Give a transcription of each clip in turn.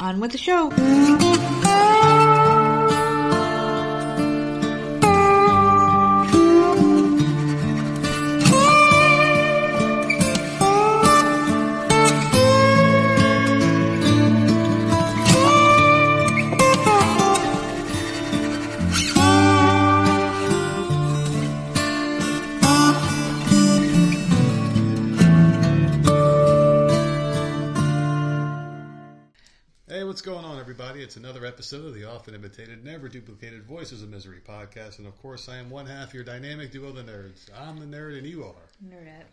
On with the show. Everybody? It's another episode of the often imitated, never duplicated Voices of Misery podcast. And of course, I am one half your dynamic duo, the nerds. I'm the nerd, and you are. Nerdette.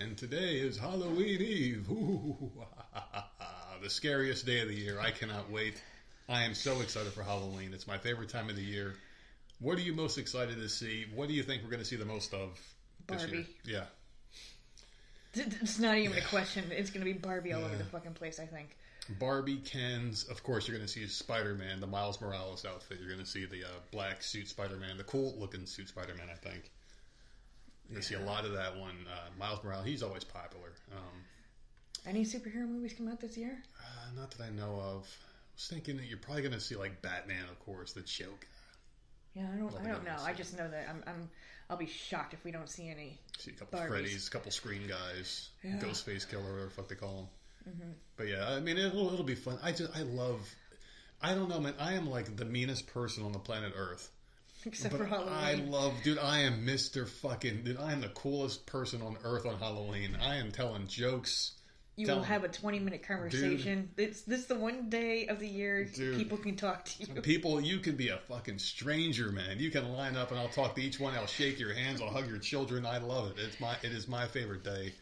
And today is Halloween Eve. Ooh, the scariest day of the year. I cannot wait. I am so excited for Halloween. It's my favorite time of the year. What are you most excited to see? What do you think we're going to see the most of this Barbie. year? Yeah. It's not even a question. It's going to be Barbie all over the fucking place, I think. Barbie, Ken's. Of course, you're going to see Spider Man, the Miles Morales outfit. You're going to see the uh, black suit Spider Man, the cool looking suit Spider Man. I think you're going to see a lot of that one. Uh, Miles Morales, he's always popular. Um, Any superhero movies come out this year? uh, not that I know of. I was thinking that you're probably going to see like Batman, of course, the joke. Yeah, I don't. I don't know. I just know that I'm. I'm. I'll be shocked if we don't see any. See a couple Barbies. Freddy's, a couple Scream guys, Yeah. Ghostface Killer, whatever the fuck they call him. Mm-hmm. But yeah, I mean, it'll, it'll be fun. I just, I love. I don't know, man. I am like the meanest person on the planet Earth. Except But for Halloween. I love, dude. I am Mister Fucking. Dude, I am the coolest person on earth on Halloween. I am telling jokes. you tell will have a 20 minute conversation. It's this is the one day of the year Dude. people can talk to you. People, you can be a fucking stranger, man. You can line up and I'll talk to each one. I'll shake your hands. I'll hug your children. I love it. It's my. It is my favorite day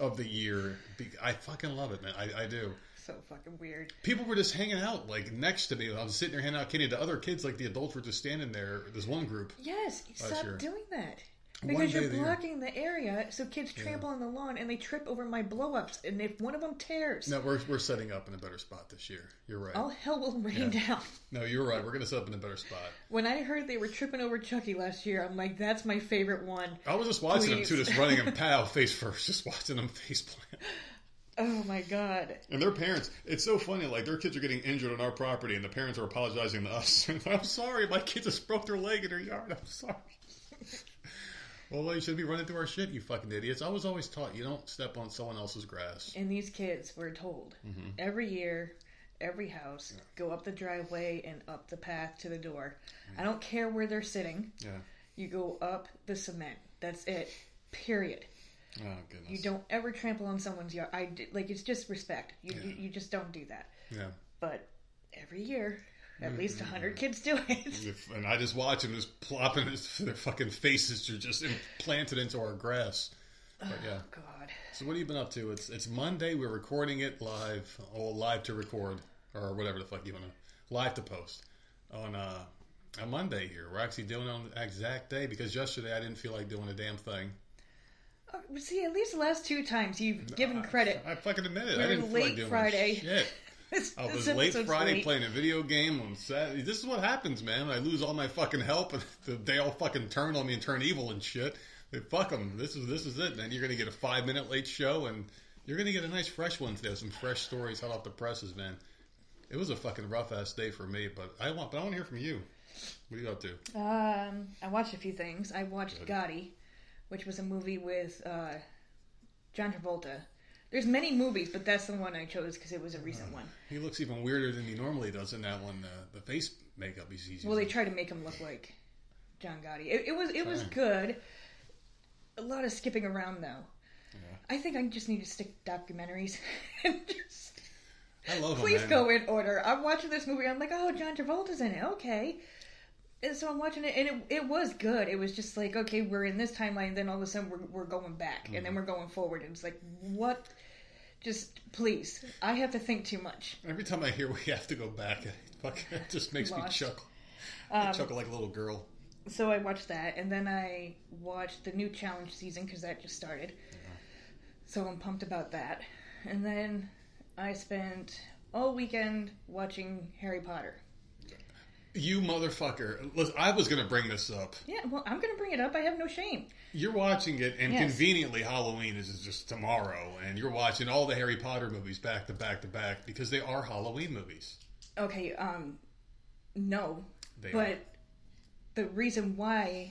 of the year. I fucking love it, man. I, I do. So fucking weird. People were just hanging out like next to me. I was sitting there handing out candy to other kids. Like the adults were just standing there. This one group. Yes, stop doing that. Because you're of the year. blocking the area so kids trample on the lawn and they trip over my blow ups. And if one of them tears, No, we're we're setting up in a better spot this year. You're right. all hell will rain down. No, you're right. We're gonna set up in a better spot. When I heard they were tripping over Chucky last year, I'm like, that's my favorite one. I was just watching them Please. too, just running them pow face first, just watching them face plant. Oh my god. And their parents, it's so funny. Like their kids are getting injured on our property, and the parents are apologizing to us. I'm sorry, my kid just broke their leg in their yard. I'm sorry. Well, you should be running through our shit, you fucking idiots. I was always taught you don't step on someone else's grass. And these kids were told Mm-hmm. every year, every house, go up the driveway and up the path to the door. I don't care where they're sitting. Yeah. You go up the cement. That's it. Period. Oh goodness. You don't ever trample on someone's yard. I like it's just respect. You, you you just don't do that. Yeah. But every year, at least Mm-hmm. a hundred kids do it. And I just watch them just plopping his, their fucking faces are just implanted into our grass. But yeah. God. So what have you been up to? It's it's Monday. We're recording it live, or live to record, or whatever the fuck you want to live to post on uh, a Monday here. We're actually doing it on the exact day because yesterday I didn't feel like doing a damn thing. Uh, see, at least the last two times you've given credit. I fucking admit it. We're I didn't feel late like doing Friday. shit. This, I was late episode's Friday late. playing a video game on Saturday. This is what happens, man. I lose all my fucking help, and they all fucking turn on me and turn evil and shit. They fuck them. This is this is it, man. You're gonna get a five minute late show, and you're gonna get a nice fresh one today. Some fresh stories hot off the presses, man. It was a fucking rough ass day for me, but I want, but I want to hear from you. What are you up to? Um, I watched a few things. I watched Gotti, which was a movie with uh, John Travolta. There's many movies, but that's the one I chose because it was a recent one. He looks even weirder than he normally does in that one. Uh, the face makeup he's using. Well, they tried to make him look like John Gotti. It, it was it was good. A lot of skipping around though. I think I just need to stick to documentaries and just I love him. please man. go in order. I'm watching this movie. I'm like, oh, John Travolta's in it. Okay. And so I'm watching it, and it, it was good. It was just like, okay, we're in this timeline, and then all of a sudden we're, we're going back, and Mm-hmm. then we're going forward. And it's like, what? Just please. I have to think too much. Every time I hear we have to go back, it just makes me chuckle. Um, I chuckle like a little girl. So I watched that, and then I watched the new challenge season because that just started. So I'm pumped about that. And then I spent all weekend watching Harry Potter. You motherfucker. Listen, I was going to bring this up. Yeah, well, I'm going to bring it up. I have no shame. You're watching it, and Yes. conveniently, Halloween is just tomorrow, and you're watching all the Harry Potter movies back to back to back because they are Halloween movies. Okay, um, no, They but are. the reason why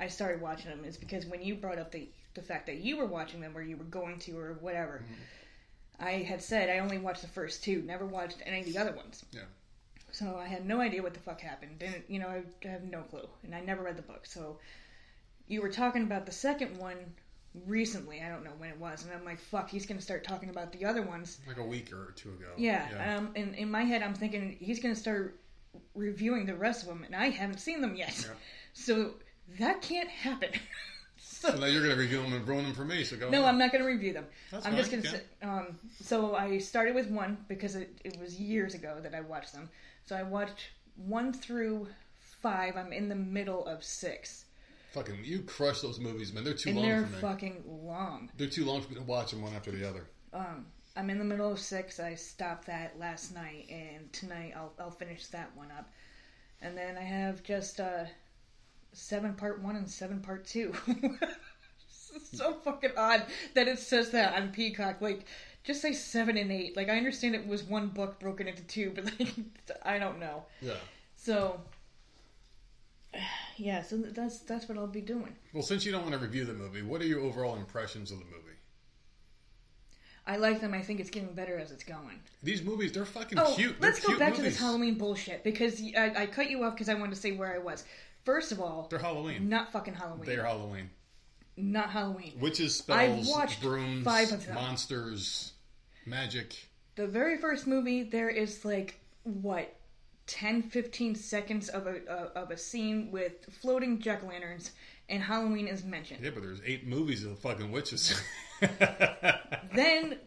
I started watching them is because when you brought up the the fact that you were watching them or you were going to or whatever, Mm-hmm. I had said I only watched the first two, never watched any of the other ones. Yeah. So I had no idea what the fuck happened. Didn't you know? I have no clue, and I never read the book. So you were talking about the second one recently. I don't know when it was, and I'm like, fuck, he's gonna start talking about the other ones. Like a week or two ago. Yeah. Um. And in my head, I'm thinking he's gonna start reviewing the rest of them, and I haven't seen them yet. Yeah. So that can't happen. So now you're going to review them and ruin them for me. So go. No, ahead. I'm not going to review them. That's I'm just going to yeah. say. Um, so I started with one because it, it was years ago that I watched them. So I watched one through five. I'm in the middle of six, Fucking, you crush those movies, man. They're too and long they're for me. fucking long. They're too long for me to watch them one after the other. Um, I'm in the middle of six. I stopped that last night, and tonight I'll I'll finish that one up, and then I have just uh, seven part one and seven part two. It's so fucking odd that it says that on Peacock. Like, just say seven and eight. Like, I understand it was one book broken into two, but like, I don't know. Yeah. So, yeah. So that's that's what I'll be doing. Well, since you don't want to review the movie, what are your overall impressions of the movie? I like them. I think it's getting better as it's going. These movies, they're fucking Oh, cute. They're let's go cute back to this Halloween bullshit because I cut you off because I wanted to say where I was. First of all, They're Halloween. not fucking Halloween. They're Halloween. not Halloween. Witches, I've spells, watched brooms, five of them. monsters, magic. The very first movie, there is like what 10, 15 seconds of a of a scene with floating jack o' lanterns, and Halloween is mentioned. Yeah, but there's eight movies of the fucking witches. Then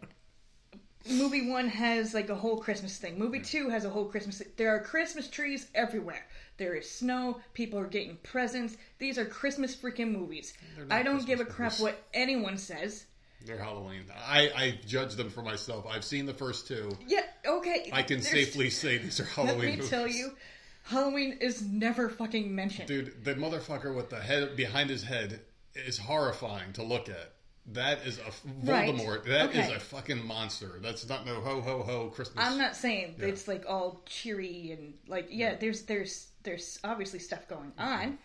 movie one has like a whole Christmas thing. Movie two has a whole Christmas. thing. There are Christmas trees everywhere. There is snow. People are getting presents. These are Christmas freaking movies. I don't give a crap movies. what anyone says. They're Halloween. I, I judge them for myself. I've seen the first two. Yeah, okay. I can there's- safely say these are Halloween Let me movies. tell you, Halloween is never fucking mentioned. Dude, the motherfucker with the head behind his head is horrifying to look at. That is a Right. Voldemort. That is Okay. a fucking monster. That's not no ho ho ho Christmas. I'm not saying Yeah. it's like all cheery and like yeah, there's there's there's obviously stuff going mm-hmm. on,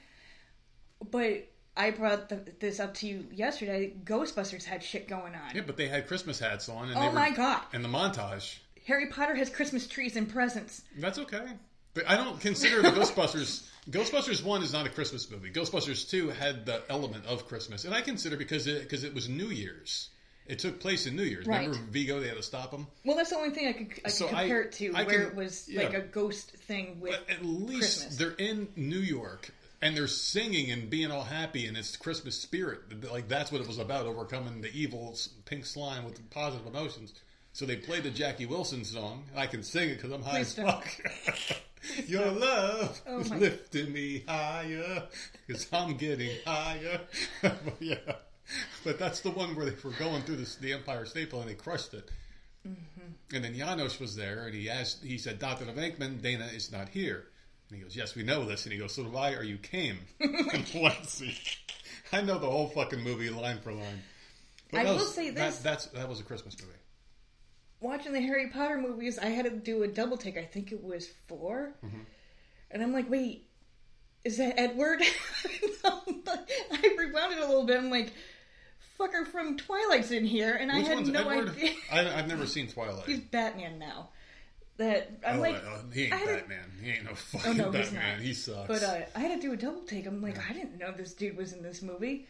but I brought the, this up to you yesterday. Ghostbusters had shit going on. Yeah, but they had Christmas hats on, and Oh they were, my God. And the montage. Harry Potter has Christmas trees and presents. That's okay. But I don't consider the Ghostbusters. Ghostbusters one is not a Christmas movie. Ghostbusters two had the element of Christmas, and I consider because it because it was New Year's. It took place in New Year's. Right. Remember Vigo? They had to stop him. Well, that's the only thing I could, I could So I- compare it to, I where can- it was yeah. like a ghost thing with. But at least Christmas. they're in New York and they're singing and being all happy, and it's Christmas spirit. Like that's what it was about, overcoming the evil pink slime with positive emotions. So they played the Jackie Wilson song. I can sing it because I'm high Please as fuck. Your love Oh is lifting me higher because I'm getting higher. but yeah, but that's the one where they were going through this, the Empire staple and they crushed it. Mm-hmm. And then Janosz was there, and he asked, he said, Dr. Venkman, Dana is not here. And he goes, yes, we know this. And he goes, so do I, or you came. Let's see. I know the whole fucking movie line for line. But I that will was- say that- this. that's, that was a Christmas movie. watching the Harry Potter movies, I had to do a double take. I think it was 4 Mm-hmm. and I'm like, wait, is that Edward? I rewound it a little bit. I'm like, fucker from Twilight's in here, and Which I had one's no Edward? idea. I, I've never seen Twilight. He's Batman now. That I'm oh, like, uh, he ain't had to- Batman. He ain't no fucking no, Batman. He sucks. But uh, I had to do a double take. I'm like, I didn't know this dude was in this movie.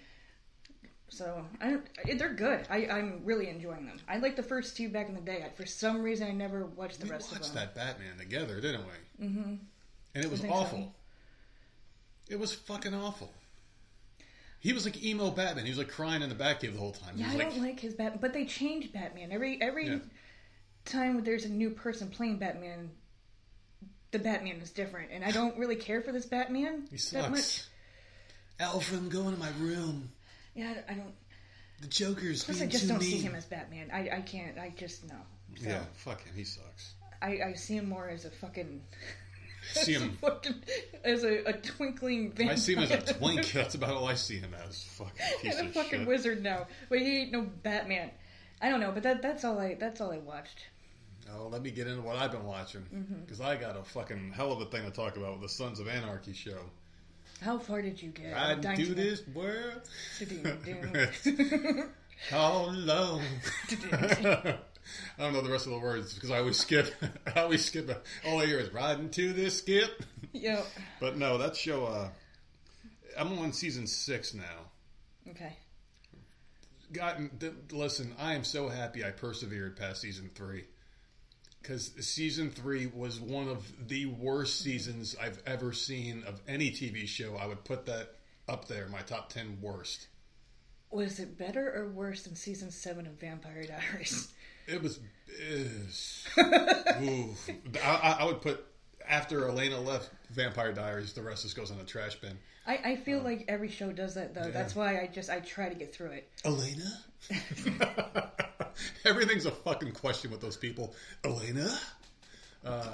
So I don't, they're good. I, I'm really enjoying them. I like the first two back in the day. I, for some reason, I never watched the we rest of watched them. that Batman together, didn't we? Mm-hmm. And it was think so. awful. It was fucking awful. He was like emo Batman. He was like crying in the Batcave the whole time. He Yeah, I like, don't like his Batman, but they changed Batman every every Yeah. Time there's a new person playing Batman. The Batman is different, and I don't really care for this Batman he that much. sucks. Alfred, I'm going to my room. Yeah, I don't. The Joker's Plus, being I just too don't mean. see him as Batman. I I can't. I just no. So Yeah, fuck him. He sucks. I, I see him more as a fucking. See as a him. fucking, as a, a twinkling vampire. I see him as a twink. That's about all I see him as. Fucking piece and a of fucking shit. wizard now. But he ain't no Batman. I don't know, but that that's all I that's all I watched. Oh, let me get into what I've been watching because I got a fucking hell of a thing to talk about with the Sons of Anarchy show. How far did you get? I do to know. this world. How long? I don't know the rest of the words because I always skip. I always skip. All I hear is riding to this skip. Yep. But no, that show. Uh, I'm on season six now. Okay. God, th- listen, I am so happy I persevered past season three because season three was one of the worst seasons I've ever seen of any TV show. I would put that up there, my top ten worst. Was it better or worse than season seven of Vampire Diaries? It was. is- eh, oof. I, I, I would put after Elena left Vampire Diaries, the rest just goes in the trash bin. I, I feel like every show does that though. That's why I just I try to get through it. Elena? Everything's a fucking question with those people. Elena? Uh,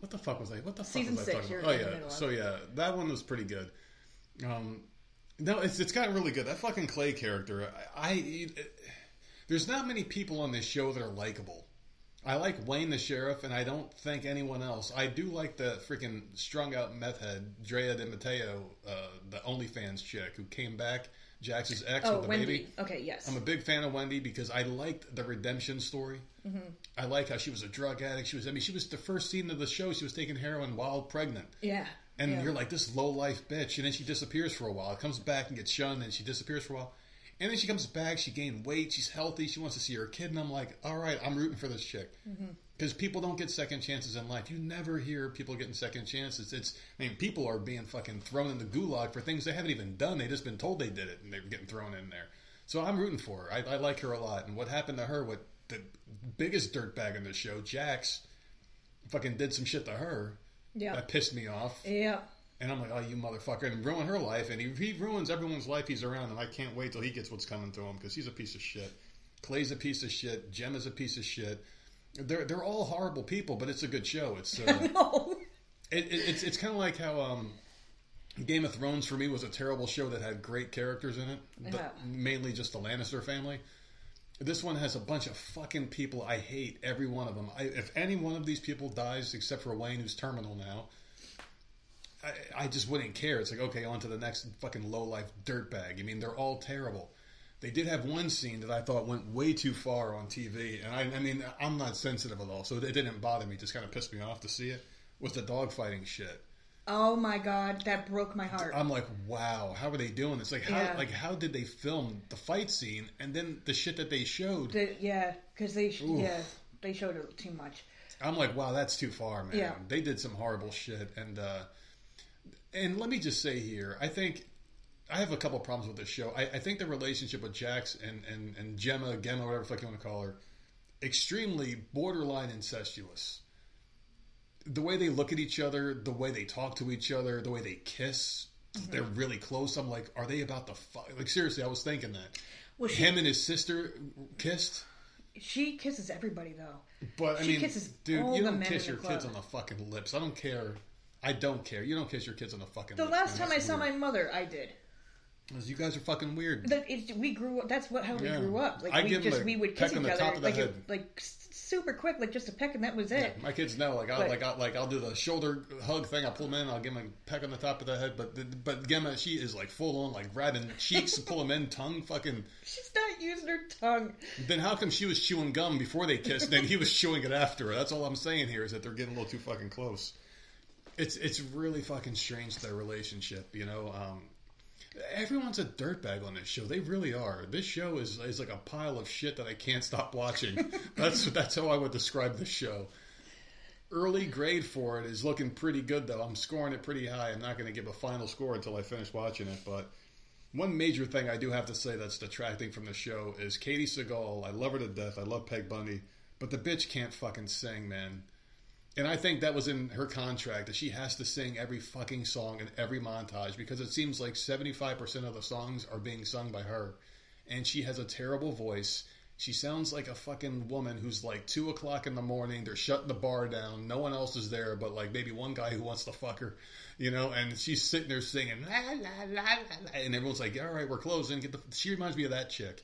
what the fuck was I? What the fuck Season was I talking about? Oh yeah. So yeah, that one was pretty good. Um, no, it's it's gotten really good. That fucking Clay character. I, I there's not many people on this show that are likable. I like Wayne the sheriff, and I don't think anyone else. I do like the freaking strung out meth head Drea de Matteo, uh, the OnlyFans chick who came back, Jax's ex Oh, with the Wendy. baby. Okay, yes. I'm a big fan of Wendy because I liked the redemption story. Mm-hmm. I like how she was a drug addict. She was, I mean, she was the first scene of the show. She was taking heroin while pregnant. yeah. And yeah. you're like, this low life bitch. And then she disappears for a while. It comes back and gets shunned, and she disappears for a while. And then she comes back. She gained weight. She's healthy. She wants to see her kid. And I'm like, all right, I'm rooting for this chick. Mm-hmm. Because people don't get second chances in life. You never hear people getting second chances. It's, I mean, people are being fucking thrown in the gulag for things they haven't even done. They just been told they did it, and they're getting thrown in there. So I'm rooting for her. I, I like her a lot. And what happened to her? What the biggest dirtbag in the show, Jax, fucking did some shit to her. yeah. That pissed me off. Yeah. And I'm like, oh, you motherfucker, and ruin her life. And he, he ruins everyone's life he's around, and I can't wait till he gets what's coming to him because he's a piece of shit. Clay's a piece of shit. Jem is a piece of shit. They're they're all horrible people, but it's a good show. It's uh, no. it, it, it's it's kind of like how um, Game of Thrones for me was a terrible show that had great characters in it, but Yeah. mainly just the Lannister family. This one has a bunch of fucking people I hate, every one of them. I, if any one of these people dies, except for Wayne, who's terminal now, I, I just wouldn't care. It's like, okay, on to the next fucking low life dirtbag. I mean, they're all terrible. They did have one scene that I thought went way too far on TV, and I, I mean, I'm not sensitive at all, so it didn't bother me. It just kind of pissed me off to see it. Was the dogfighting shit? Oh my god, that broke my heart. I'm like, wow, how are they doing this? Like, how Yeah. like how did they film the fight scene and then the shit that they showed? The- yeah, because they Oof. yeah they showed it too much. I'm like, wow, that's too far, man. Yeah. They did some horrible shit, and uh, and let me just say here, I think I have a couple problems with this show. I, I think the relationship with Jax and and and Gemma, Gemma, whatever the fuck you want to call her, extremely borderline incestuous. The way they look at each other, the way they talk to each other, the way they kiss, Mm-hmm. they're really close. I'm like, are they about to fuck? Like seriously, I was thinking that. Well, she Him and his sister kissed. she kisses everybody though. But I She mean, kisses dude, you don't kiss your the kids on the fucking lips. I don't care. I don't care. You don't kiss your kids on the fucking The lips. last man. time I That's saw my mother, I did. Because You guys are fucking weird. That we grew up. That's what how we Yeah. grew up. Like I we give 'em just a we would peck kiss on each the other top of the like head. it- like s- super quick, like just a peck, and that was it. My kids know, like, I'll, But- like, I'll, like, I'll do the shoulder hug thing. I'll pull them in. I'll give them a peck on the top of the head. But, but Gemma, she is like full on, like grabbing cheeks and pull them in, tongue fucking. She's not using her tongue. Then how come she was chewing gum before they kissed, and he was chewing it after? That's all I'm saying here is that they're getting a little too fucking close. It's it's really fucking strange their relationship, you know. Um, everyone's a dirtbag on this show. They really are. This show is is like a pile of shit that I can't stop watching. that's that's how I would describe this show. Early grade for it is looking pretty good though. I'm scoring it pretty high. I'm not going to give a final score until I finish watching it, but one major thing I do have to say that's detracting from the show is Katey Sagal. I love her to death. I love Peg Bundy, but the bitch can't fucking sing, man. And I think that was in her contract that she has to sing every fucking song in every montage because it seems like 75% of the songs are being sung by her. And she has a terrible voice. She sounds like a fucking woman who's like 2 o'clock in the morning. They're shutting the bar down. No one else is there but like maybe one guy who wants to fuck her, you know? And she's sitting there singing, la, la, la, la, and everyone's like, all right, we're closing. Get the, she reminds me of that chick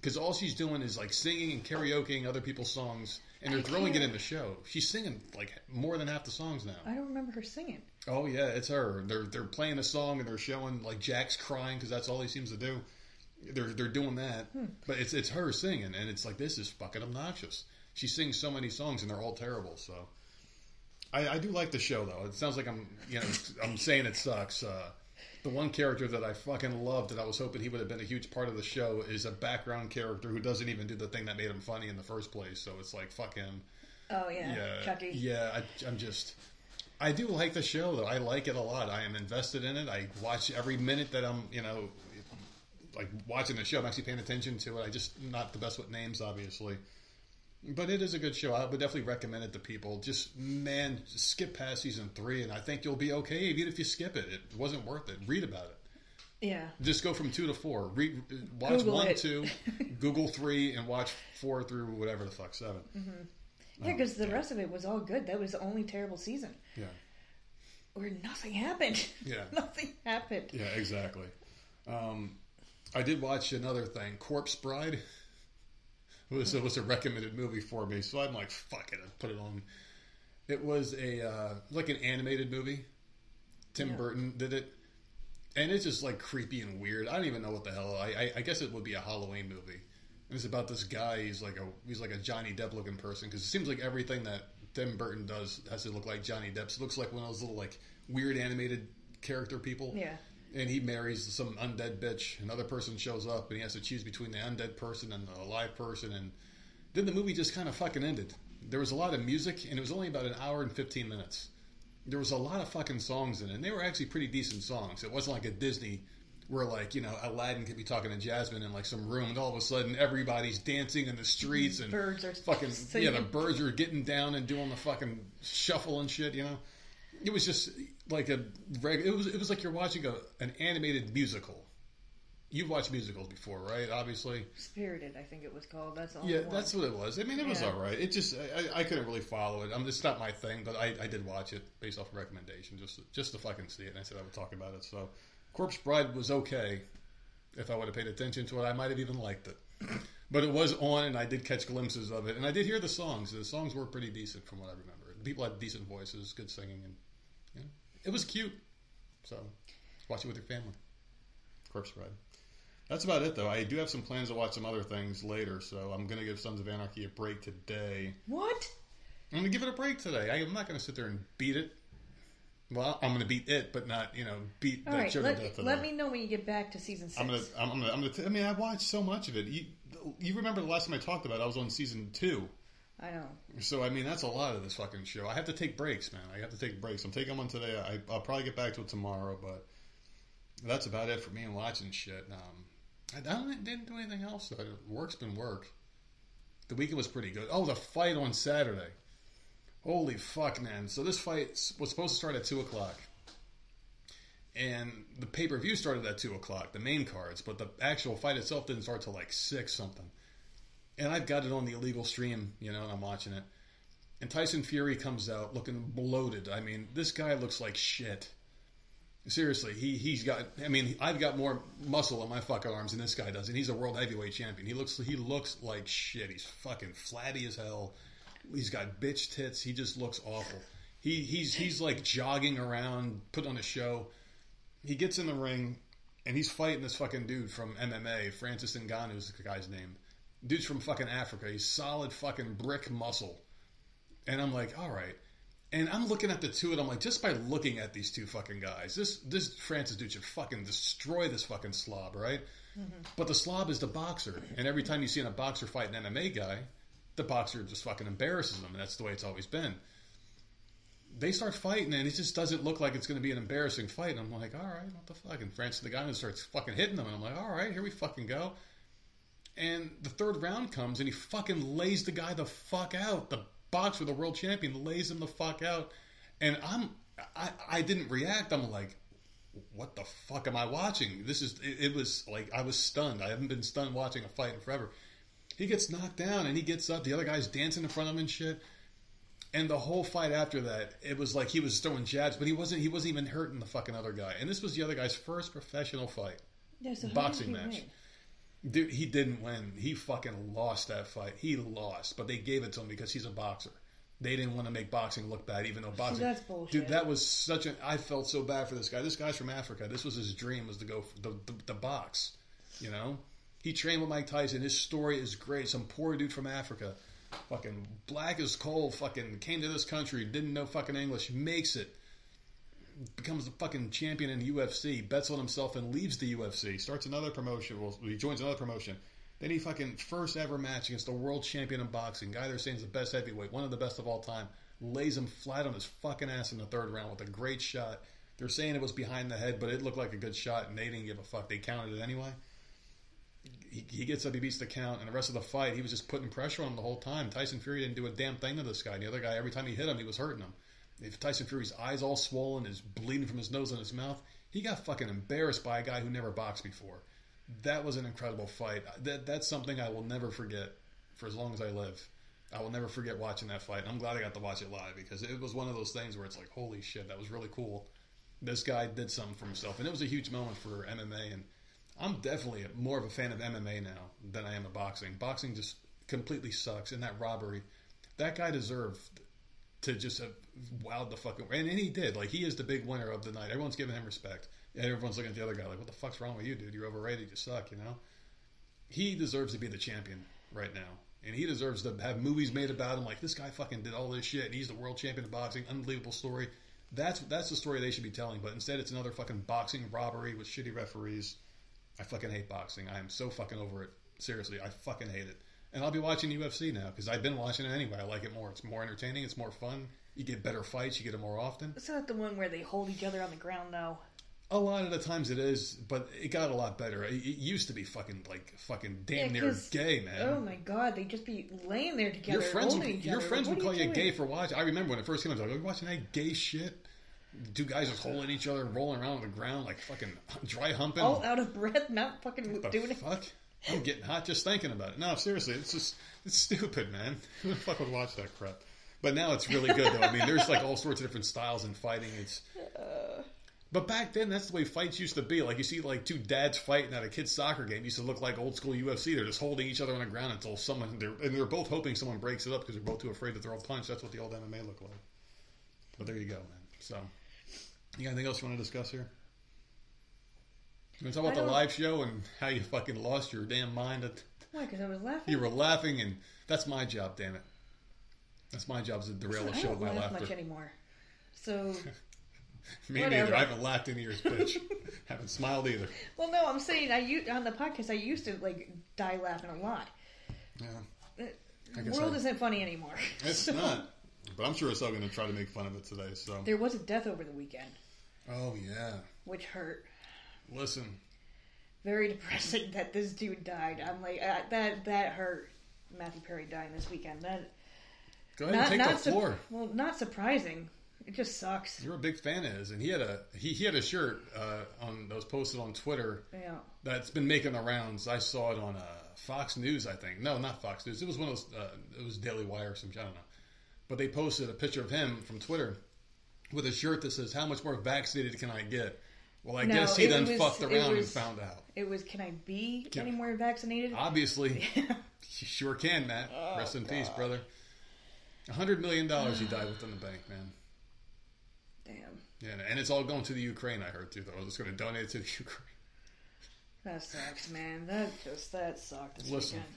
because all she's doing is like singing and karaokeing other people's songs and they're I throwing it can't- in the show. She's singing like more than half the songs now. I don't remember her singing. Oh yeah, it's her. They're they're playing a song and they're showing like Jack's crying because that's all he seems to do. They're they're doing that, but it's it's her singing and it's like this is fucking obnoxious. She sings so many songs and they're all terrible. So I, I do like the show though. It sounds like I'm you know I'm saying it sucks. Uh, the one character that I fucking loved that I was hoping he would have been a huge part of the show is a background character who doesn't even do the thing that made him funny in the first place. So it's like fuck him. Oh yeah, Yeah, Chucky. Yeah, I, I'm just. I do like the show though. I like it a lot. I am invested in it. I watch every minute that I'm, you know, like watching the show. I'm actually paying attention to it. I just not the best with names, obviously, but it is a good show. I would definitely recommend it to people. Just man, just skip past season three, and I think you'll be okay. Even if you skip it, it wasn't worth it. Read about it. Yeah. Just go from two to four. Read, watch Google one, it. two, Google three, and watch four through whatever the fuck 7 Yeah, because the rest of it was all good. That was the only terrible season Yeah. where nothing happened. Yeah. nothing happened. Yeah, exactly. Um, I did watch another thing, Corpse Bride. It was, it was a recommended movie for me, so I'm like, fuck it, I put it on. It was a uh, like an animated movie. Tim Yeah. Burton did it, and it's just like creepy and weird. I don't even know what the hell. I, I, I guess it would be a Halloween movie. And it's about this guy. He's like a he's like a Johnny Depp looking person because it seems like everything that Tim Burton does has to look like Johnny Depp's. It looks like one of those little like weird animated character people Yeah. And he marries some undead bitch. Another person shows up, and he has to choose between the undead person and the alive person. And then the movie just kind of fucking ended. There was a lot of music, and it was only about an hour and fifteen minutes. There was a lot of fucking songs in it, and they were actually pretty decent songs. It wasn't like a Disney where like you know Aladdin could be talking to Jasmine in like some room, and all of a sudden everybody's dancing in the streets and Birds are fucking singing. yeah, the birds are getting down and doing the fucking shuffle and shit. You know, it was just like a reg- it was it was like you're watching a an animated musical. You've watched musicals before, right? Obviously, Spirited, I think it was called. That's only yeah, that's what it was. I mean, it was Yeah. all right. It just I, I couldn't really follow it. I'm it's not my thing, but I, I did watch it based off a recommendation, just just to fucking see it. And I said I would talk about it. So, Corpse Bride was okay. If I would have paid attention to it, I might have even liked it. But it was on, and I did catch glimpses of it, and I did hear the songs. The songs were pretty decent, from what I remember. People had decent voices, good singing, and it was cute. So, watch it with your family. Corpse Bride. That's about it, though. I do have some plans to watch some other things later, so I'm going to give Sons of Anarchy a break today. what? I'm going to give it a break today. I, I'm not going to sit there and beat it. Well, I'm going to beat it, but not you know beat All that right, sugar let, death. let me know when you get back to season 6 I'm gonna, I'm gonna, I'm gonna. T- I mean, I watched so much of it. You, you remember the last time I talked about it? I was on season two. I know. So I mean, that's a lot of this fucking show. I have to take breaks, man. I have to take breaks. I'm taking one today. I, I'll probably get back to it tomorrow, but that's about it for me and watching shit. Um, I don't, didn't do anything else. Though. Work's been work. The weekend was pretty good. Oh, the fight on Saturday. Holy fuck, man! So this fight was supposed to start at two o'clock, and the pay per view started at two o'clock, the main cards, but the actual fight itself didn't start till like six something and I've got it on the illegal stream, you know, and I'm watching it. And Tyson Fury comes out looking bloated. I mean, this guy looks like shit. Seriously, he he's got. I mean, I've got more muscle in my fucking arms than this guy does, and he's a world heavyweight champion. He looks he looks like shit. He's fucking flabby as hell. He's got bitch tits. He just looks awful. He he's he's like jogging around, put on a show. He gets in the ring, and he's fighting this fucking dude from MMA. Francis Ngannou is the guy's name. Dude's from fucking Africa. He's solid fucking brick muscle. And I'm like, all right. And I'm looking at the two of them, I'm like, just by looking at these two fucking guys, this this Francis dude should fucking destroy this fucking slob, right? Mm-hmm. But the slob is the boxer. And every time you see in a boxer fight an MMA guy, the boxer just fucking embarrasses him. And that's the way it's always been. They start fighting, and it just doesn't look like it's going to be an embarrassing fight. And I'm like, all right, what the fuck? And Francis the guy starts fucking hitting them. And I'm like, all right, here we fucking go. And the third round comes, and he fucking lays the guy the fuck out. The boxer, the world champion, lays him the fuck out. And I'm, I, I didn't react. I'm like, what the fuck am I watching? This is, it, it was like, I was stunned. I haven't been stunned watching a fight in forever. He gets knocked down, and he gets up. The other guy's dancing in front of him and shit. And the whole fight after that, it was like he was throwing jabs, but he wasn't. He wasn't even hurting the fucking other guy. And this was the other guy's first professional fight Yeah, so boxing match. win? Dude, he didn't win. He fucking lost that fight. He lost, but they gave it to him because he's a boxer. They didn't want to make boxing look bad, even though boxing. that's bullshit. Dude, that was such an. I felt so bad for this guy. This guy's from Africa. This was his dream was to go for the, the, the box. You know, he trained with Mike Tyson. His story is great. Some poor dude from Africa, fucking black as coal, fucking came to this country, didn't know fucking English, makes it becomes a fucking champion in UFC, bets on himself and leaves the UFC, starts another promotion. Well, he joins another promotion. Then he fucking first ever match against the world champion in boxing, guy they're saying is the best heavyweight, one of the best of all time, lays him flat on his fucking ass in the third round with a great shot. They're saying it was behind the head, but it looked like a good shot, and they didn't give a fuck. They counted it anyway. He, he gets up, he beats the count, and the rest of the fight, he was just putting pressure on him the whole time. Tyson Fury didn't do a damn thing to this guy. And the other guy, every time he hit him, he was hurting him. If Tyson Fury's eyes all swollen, is bleeding from his nose and his mouth, he got fucking embarrassed by a guy who never boxed before. That was an incredible fight. That that's something I will never forget for as long as I live. I will never forget watching that fight. And I'm glad I got to watch it live because it was one of those things where it's like, holy shit, that was really cool. This guy did something for himself, and it was a huge moment for MMA. And I'm definitely more of a fan of MMA now than I am of boxing. Boxing just completely sucks, and that robbery, that guy deserved to just have wowed the fucking and, and he did. Like he is the big winner of the night. Everyone's giving him respect. And everyone's looking at the other guy like, "What the fuck's wrong with you, dude? You're overrated. You suck." You know. He deserves to be the champion right now, and he deserves to have movies made about him. Like this guy fucking did all this shit, and he's the world champion of boxing. Unbelievable story. That's that's the story they should be telling. But instead, it's another fucking boxing robbery with shitty referees. I fucking hate boxing. I am so fucking over it. Seriously, I fucking hate it. And I'll be watching UFC now because I've been watching it anyway. I like it more. It's more entertaining. It's more fun. You get better fights. You get them more often. It's not the one where they hold each other on the ground, though. A lot of the times it is, but it got a lot better. It, it used to be fucking like fucking damn Yeah, near 'cause- gay, man. Oh my god, they'd just be laying there together. your friends, holding would, each your other. friends What would are call you doing? gay for watching. I remember when it first came out. I was like, "Are you watching that gay shit?" Two guys just holding each other, rolling around on the ground like fucking dry humping. All out of breath, not fucking What the doing it. fuck? I'm getting hot just thinking about it. No, seriously, it's just it's stupid, man. Who the fuck would watch that crap? But now it's really good though. I mean, there's like all sorts of different styles in fighting. It's uh. but back then, that's the way fights used to be. Like you see, like two dads fighting at a kid's soccer game. It used to look like old school UFC. They're just holding each other on the ground until someone, they're, and they're both hoping someone breaks it up because they're both too afraid to throw a punch. That's what the old MMA looked like. But there you go, man. So, you got anything else you want to discuss here? You want to talk about the live show and how you fucking lost your damn mind? At, Why? Because I was laughing. you were laughing, and that's my job, damn it. That's my job is to derail the show with my laugh laughter. much anymore. So, Me Whatever. neither. I haven't laughed in years, bitch. haven't smiled either. well, no, I'm saying I I u- on the podcast I used to like die laughing a lot. Yeah. The guess world I- isn't funny anymore. It's So, not. But I'm sure it's all going to try to make fun of it today. So. There was a death over the weekend, Oh yeah. which hurt. Listen. Very depressing that this dude died. I'm like uh, that. That hurt. Matthew Perry dying this weekend. That Go ahead not and take not the su- floor. well, not surprising. It just sucks. You're a big fan of his, and he had a he, he had a shirt uh, on that was posted on Twitter Yeah. that's been making the rounds. I saw it on uh, Fox News, I think. No, not Fox News. It was one of those. Uh, it was Daily Wire or something. I don't know. But they posted a picture of him from Twitter with a shirt that says, "How much more vaccinated can I get?" Well, I No, guess he then was- fucked around was- and found out. It was. Can I be Can- any more vaccinated? Obviously, you sure can, Matt. Oh, Rest in peace, brother. A hundred million dollars he died with in the bank, man. Damn. Yeah, and it's all going to the Ukraine. I heard too. Though, it's going to donate it to the Ukraine. That sucks, man. That just that sucked Listen. weekend.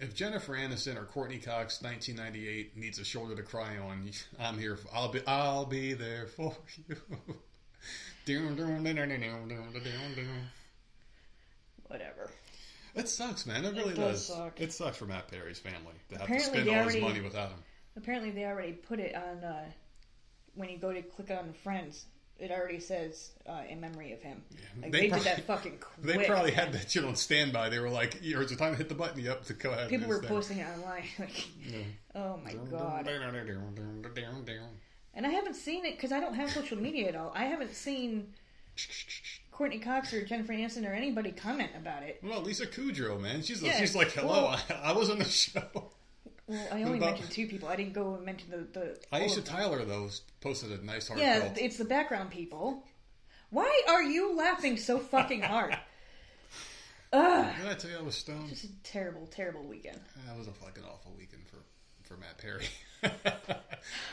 If Jennifer Aniston or Courteney Cox, 1998, needs a shoulder to cry on, I'm here. For, I'll be. I'll be there for you. Whatever. It sucks, man. It really does does. suck. It sucks for Matt Perry's family to have Apparently to spend all his already- money without him. Apparently, they already put it on. Uh, when you go to click on Friends, it already says uh, in memory of him. Like They they, probably- did that fucking quick. They probably man. had that shit on standby. They were like, "Here, it's time to hit the button." Yep, to go ahead. People were posting it online. Like, oh my god! And I haven't seen it because I don't have social media at all. I haven't seen Courteney Cox or Jennifer Aniston or anybody comment about it. Well, Lisa Kudrow, man, she's Yeah, she's like, "Hello, well- I, I was on the show." Well, I only about- mentioned two people. I didn't go and mention the the. Aisha. Tyler though posted a nice Yeah, heartfelt. it's the background people. Why are you laughing so fucking hard? Ugh. Did I tell you I was stoned? Just a terrible, terrible weekend. That was a fucking awful weekend for, for Matt Perry.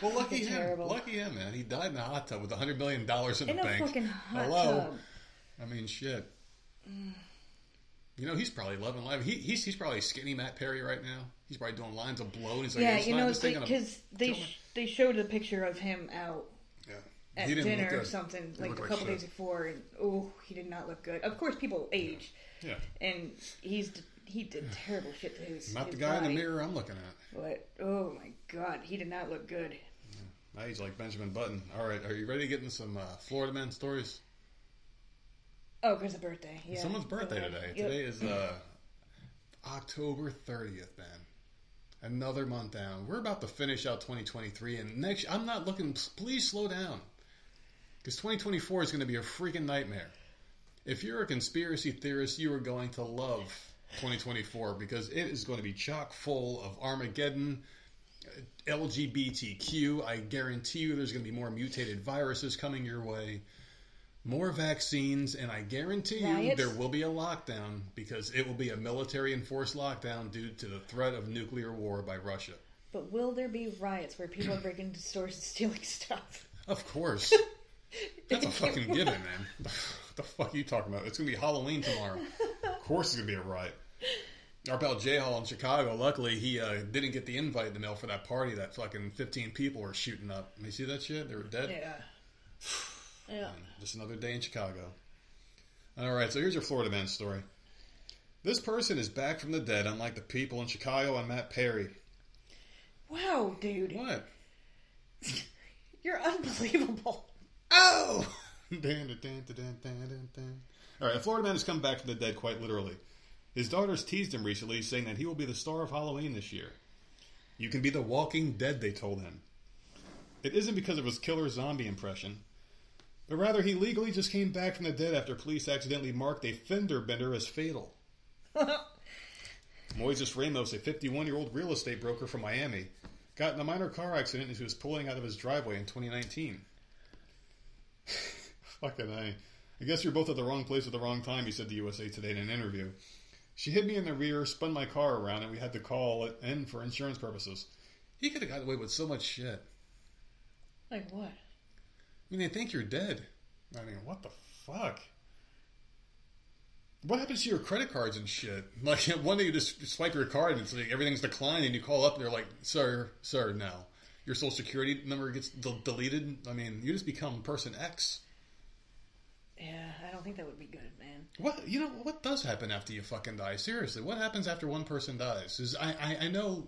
well, lucky him. terrible. Lucky him, man. He died in a hot tub with a hundred million dollars in, In the a bank. fucking hot Hello. tub. I mean, shit. You know, he's probably loving life. He, he's he's probably skinny Matt Perry right now. He's probably doing lines of blow. And he's like, Yeah, you know, because they sh- they showed a picture of him out yeah. at He didn't look dinner or something like a couple shit. days before, and oh, he did not look good. Of course, people age, Yeah, and he's he did terrible shit to his. not the his guy in the mirror I'm looking at. But oh my god, he did not look good. Now he's like Benjamin Button. All right, are you ready to get into some uh, Florida man stories? Oh, because the birthday. Yeah. Someone's birthday today. Yep. Today is uh, October 30th, man. Another month down. We're about to finish out 2023, and next, I'm not looking. Please slow down, because 2024 is going to be a freaking nightmare. If you're a conspiracy theorist, you are going to love 2024 because it is going to be chock full of Armageddon, LGBTQ. I guarantee you, there's going to be more mutated viruses coming your way more vaccines, and I guarantee you Riots? there will be a lockdown because it will be a military enforced lockdown due to the threat of nuclear war by Russia. But will there be riots where people are breaking into stores and stealing stuff? Of course. That's a fucking given, man. What the fuck are you talking about? It's going to be Halloween tomorrow. Of course it's going to be a riot. Our pal J Hall in Chicago, luckily, he uh, didn't get the invite in the mail for that party that fucking 15 people were shooting up. You see that shit? They were dead. Yeah. Yeah. Just another day in Chicago. All right, so here's your Florida man story. This person is back from the dead, unlike the people in Chicago and Matt Perry. Wow, dude, What? you're unbelievable. Oh! All right, a Florida man has come back from the dead quite literally. His daughters teased him recently, saying that he will be the star of Halloween this year. You can be the walking dead, they told him. It isn't because of his killer zombie impression, but rather he legally just came back from the dead after police accidentally marked a fender bender as fatal. Moises Ramos, a 51 year old real estate broker from Miami, got in a minor car accident as he was pulling out of his driveway in 2019. Fucking A. I guess you're both at the wrong place at the wrong time, he said to USA Today in an interview. She hit me in the rear, spun my car around, and we had to call it in for insurance purposes. He could have got away with so much shit. Like what? I mean, they think you're dead. I mean, what the fuck? What happens to your credit cards and shit? Like one day you just swipe your card and it's like everything's declined, and you call up and they're like, "Sir, sir, no, your social security number gets del- deleted." I mean, you just become person X. Yeah, I don't think that would be good, man. What you know? What does happen after you fucking die? Seriously, what happens after one person dies? Is I, I I know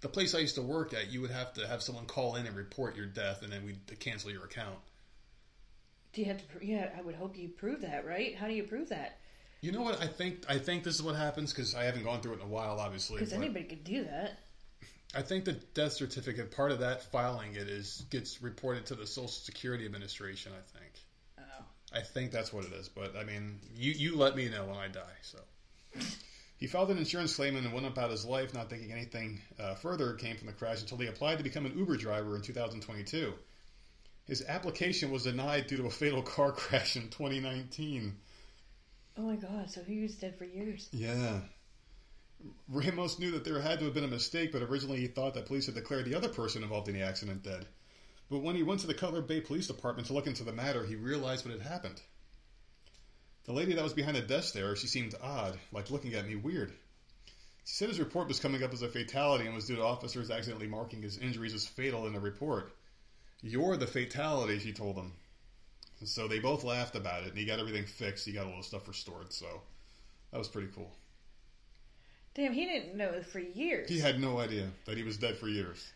the place I used to work at, you would have to have someone call in and report your death, and then we'd cancel your account. Do you have to? Yeah, I would hope you prove that, right? How do you prove that? You know what? I think I think this is what happens because I haven't gone through it in a while, obviously. Because anybody could do that. I think the death certificate part of that filing it is gets reported to the Social Security Administration. I think. I think that's what it is. But I mean, you you let me know when I die. So. He filed an insurance claim and went about his life, not thinking anything uh, further came from the crash until he applied to become an Uber driver in 2022. His application was denied due to a fatal car crash in 2019. Oh my god, so he was dead for years. Yeah. Ramos knew that there had to have been a mistake, but originally he thought that police had declared the other person involved in the accident dead. But when he went to the Cutler Bay Police Department to look into the matter, he realized what had happened. The lady that was behind the desk there, she seemed odd, like looking at me weird. She said his report was coming up as a fatality and was due to officers accidentally marking his injuries as fatal in the report. You're the fatality, she told him. So they both laughed about it, and he got everything fixed. He got all the stuff restored, so that was pretty cool. Damn, he didn't know for years. He had no idea that he was dead for years.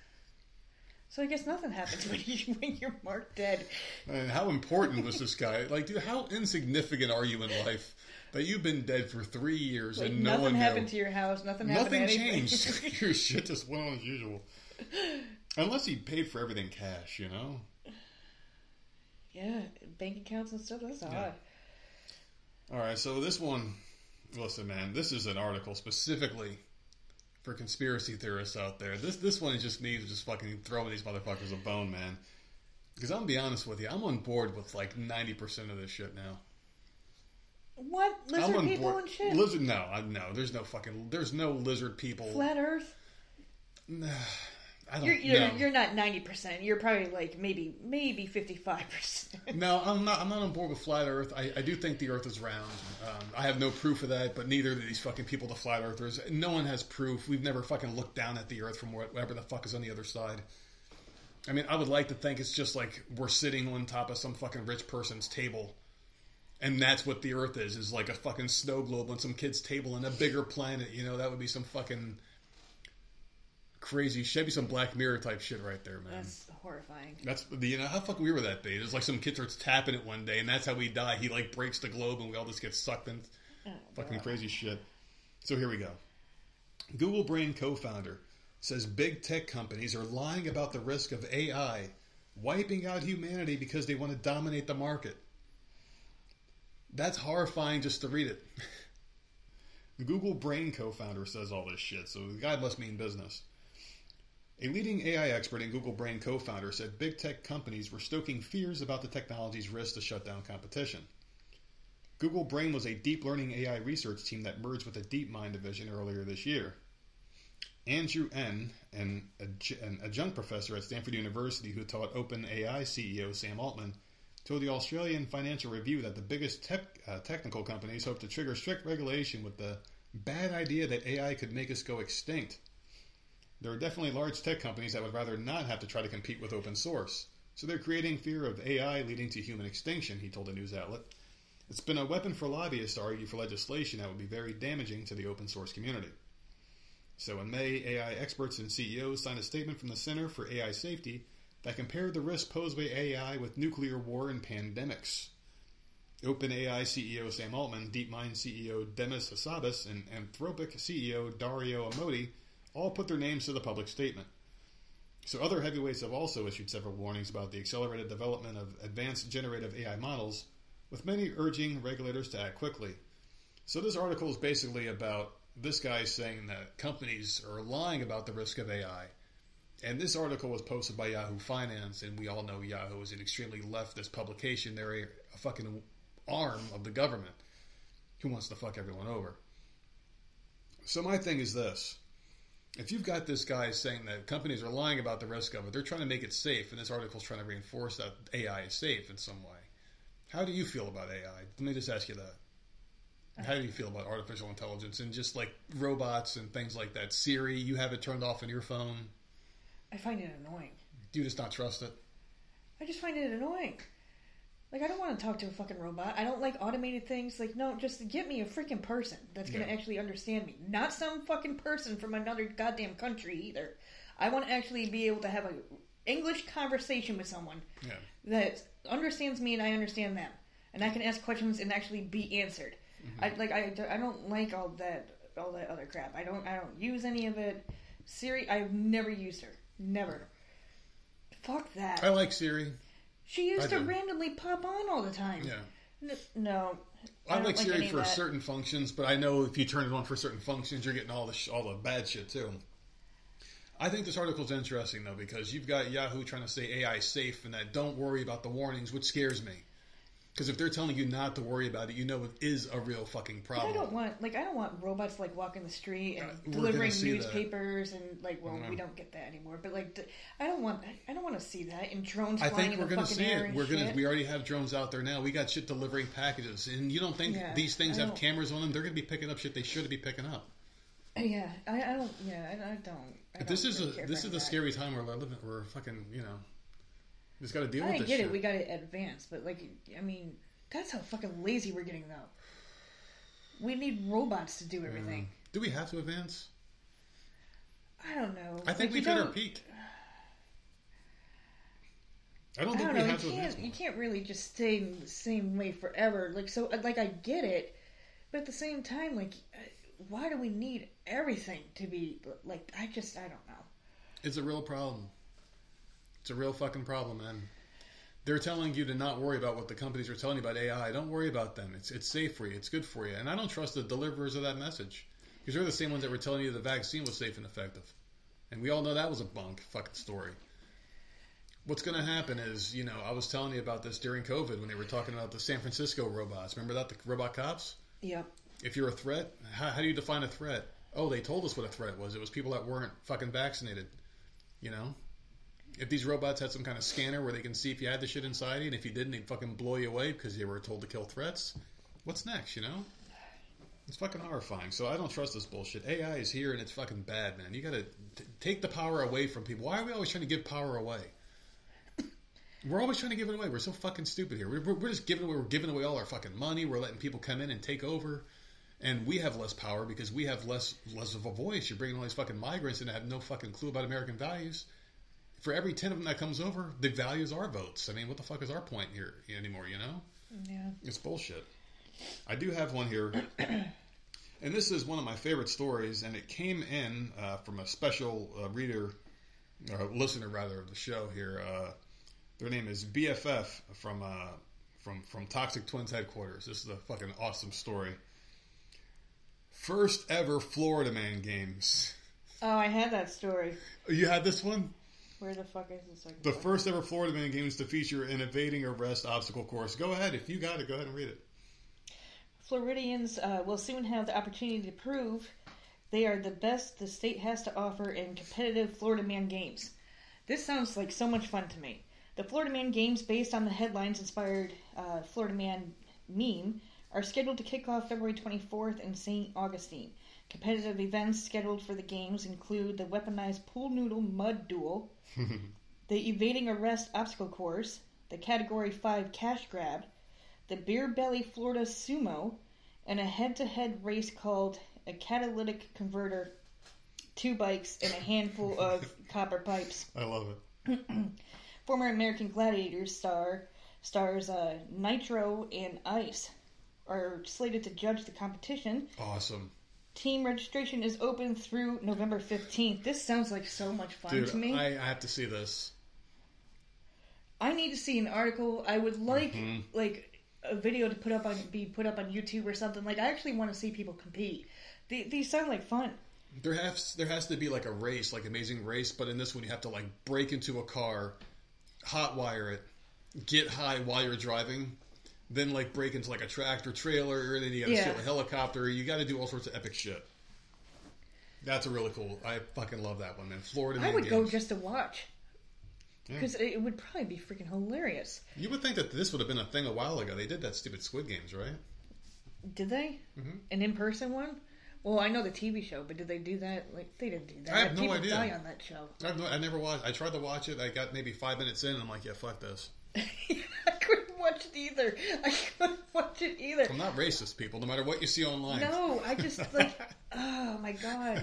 So I guess nothing happens when you when you're marked dead. And how important was this guy? Like, dude, how insignificant are you in life that you've been dead for three years Like and no nothing one happened knew? to your house. Nothing happened. Nothing changed. Your shit just went on as usual. Unless he paid for everything cash, you know. yeah, bank accounts and stuff. That's odd. Yeah. All right, so this one, listen, man, this is an article specifically for conspiracy theorists out there. This this one just needs just fucking throwing these motherfuckers a bone, man. Because I'm gonna be honest with you, I'm on board with like ninety percent of this shit now. What lizard people board. and shit? Lizard? No, I- no. There's no fucking. There's no lizard people. Flat Earth. I don't. You're you're, no. you're not ninety percent. You're probably like maybe maybe fifty five percent. No, I'm not. I'm not on board with flat Earth. I, I do think the Earth is round. Um, I have no proof of that, but neither do these fucking people, the flat Earthers. No one has proof. We've never fucking looked down at the Earth from whatever the fuck is on the other side. I mean, I would like to think it's just like we're sitting on top of some fucking rich person's table, and that's what the Earth is. Is like a fucking snow globe on some kid's table in a bigger planet. You know, that would be some fucking crazy. Should be some Black Mirror type shit right there, man. That's horrifying. That's the you know how fucking we were that big. It's like some kid starts tapping it one day, and that's how we die. He like breaks the globe, and we all just get sucked in. Oh, fucking God. crazy shit. So here we go. Google Brain co-founder says big tech companies are lying about the risk of AI wiping out humanity because they want to dominate the market. That's horrifying just to read it. The Google Brain co-founder says all this shit, so the guy must mean business. A leading AI expert and Google Brain co founder said big tech companies were stoking fears about the technology's risk to shut down competition. Google Brain was a deep learning AI research team that merged with the DeepMind division earlier this year. Andrew Ng, an, adjunct professor at Stanford University who taught OpenAI CEO Sam Altman, told the Australian Financial Review that the biggest tech, uh, technical companies hope to trigger strict regulation with the bad idea that AI could make us go extinct. There are definitely large tech companies that would rather not have to try to compete with open source. So they're creating fear of AI leading to human extinction, he told a news outlet. It's been a weapon for lobbyists to argue for legislation that would be very damaging to the open source community. So in May, AI experts and CEOs signed a statement from the Center for AI Safety that compared the risk posed by AI with nuclear war and pandemics. OpenAI CEO Sam Altman, DeepMind CEO Demis Hassabis, and Anthropic CEO Dario Amodei all put their names to the public statement. So other heavyweights have also issued several warnings about the accelerated development of advanced generative AI models, with many urging regulators to act quickly. So this article is basically about this guy saying that companies are lying about the risk of AI. And this article was posted by Yahoo Finance, and we all know Yahoo is an extremely leftist publication. They're a, fucking arm of the government who wants to fuck everyone over. So my thing is this. If you've got this guy saying that companies are lying about the risk of it, they're trying to make it safe, and this article is trying to reinforce that AI is safe in some way. How do you feel about AI? Let me just ask you that. How do you feel about artificial intelligence and just like robots and things like that? Siri, you have it turned off on your phone. I find it annoying. Do you just not trust it? I just find it annoying. Like I don't want to talk to a fucking robot. I don't like automated things. Like no, just get me a freaking person that's gonna Yeah. actually understand me, not some fucking person from another goddamn country either. I want to actually be able to have a English conversation with someone Yeah. that understands me and I understand them, and I can ask questions and actually be answered. Mm-hmm. I like I, I don't like all that all that other crap. I don't I don't use any of it. Siri, I've never used her. Never. Fuck that. I like Siri. She used I to do. randomly pop on all the time. Yeah. N- no. I, don't like Siri any for certain functions, but I know if you turn it on for certain functions, you're getting all the sh- all the bad shit too. I think this article's interesting though because you've got Yahoo trying to say AI safe and that don't worry about the warnings, which scares me. Because if they're telling you not to worry about it, you know it is a real fucking But problem. I don't want like I don't want robots like walking the street and Uh, delivering gonna that. newspapers and like well we don't get that anymore. But like I don't want I don't want to see that and drones I think in we're going to see it. We're going to. We already have drones out there now. We got shit delivering packages, and you don't think Yeah, these things have cameras on them? They're going to be picking up shit they should be picking up. Yeah, I, I don't. Yeah, I, I don't. I this don't is really a this is a that. scary time we're living. We're fucking you know. Just got to deal I with this get shit. it. We got to advance, but like I mean, that's how fucking lazy we're getting though. We need robots to do everything. Do we have to advance? I don't know. I think Like, we've hit our peak. I don't I think don't we know. You have to advance. can't. You can't really just stay in the same way forever. Like so. Like I get it, but at the same time, like, uh, why do we need everything to be like? I just. I don't know. It's a real problem. It's a real fucking problem, man. They're telling you to not worry about what the companies are telling you about AI. Don't worry about them. It's it's safe for you. It's good for you. And I don't trust the deliverers of that message because they're the same ones that were telling you the vaccine was safe and effective. And we all know that was a bunk fucking story. what's going to happen is, you know, I was telling you about this during COVID when they were talking about the San Francisco robots. Remember that the robot cops? Yep. If you're a threat, how, how do you define a threat? Oh, they told us what a threat was. It was people that weren't fucking vaccinated. You know, if these robots had some kind of scanner where they can see if you had the shit inside you, and if you didn't, they'd fucking blow you away because you were told to kill threats. What's next? You know, it's fucking horrifying. So I don't trust this bullshit. AI is here and it's fucking bad, man. You gotta t- take the power away from people. Why are we always trying to give power away? We're always trying to give it away. We're so fucking stupid here. We're, we're just giving away. We're giving away all our fucking money. We're letting people come in and take over, and we have less power because we have less less of a voice. You're bringing all these fucking migrants in that have no fucking clue about American values. For every ten of them that comes over, the values our votes. I mean, what the fuck is our point here anymore? You know, Yeah. it's bullshit. I do have one here, and this is one of my favorite stories, and it came in uh, from a special uh, reader, or listener rather, of the show here. Uh, their name is BFF from uh, from from Toxic Twins headquarters. This is a fucking awesome story. First ever Florida Man games. Oh, I had that story. You had this one? Where the fuck is the second The one? first ever Florida Man games to feature an evading arrest obstacle course. Go ahead. If you got it, go ahead and read it. Floridians uh, will soon have the opportunity to prove they are the best the state has to offer in competitive Florida Man games. This sounds like so much fun to me. The Florida Man games, based on the headlines inspired uh, Florida Man meme, are scheduled to kick off February 24th in St. Augustine. Competitive events scheduled for the games include the weaponized pool noodle mud duel, the evading arrest obstacle course, the Category 5 cash grab, the Beer Belly Florida Sumo, and a head to head race called a catalytic converter, two bikes, and a handful of copper pipes. I love it. Former American Gladiators star stars uh, Nitro and Ice are slated to judge the competition. Awesome. Team registration is open through November 15th. This sounds like so much fun Dude, to me. I, I have to see this. I need to see an article. I would like Mhm. like a video to put up on be put up on YouTube or something. Like I actually want to see people compete. The, these sound like fun. There has there has to be like a race, like Amazing Race, but in this one you have to like break into a car, hot wire it, get high while you're driving, then like break into like a tractor trailer, and then you got to Yeah. steal a helicopter. You got to do all sorts of epic shit. That's a really cool. I fucking love that one, man. Florida. I would go just to watch Yeah. because it would probably be freaking hilarious. You would think that this would have been a thing a while ago. They did that stupid Squid Games, right? Did they Mhm. an in person one? Well, I know the TV show, but did they do that? Like they didn't do that. I have no people idea. die on that show. I've no, I never watched. I tried to watch it. I got maybe five minutes in, and I'm like, yeah, fuck this. I couldn't watch it either. I couldn't watch it either. I'm not racist, people. No matter what you see online. No, I just like, oh my god.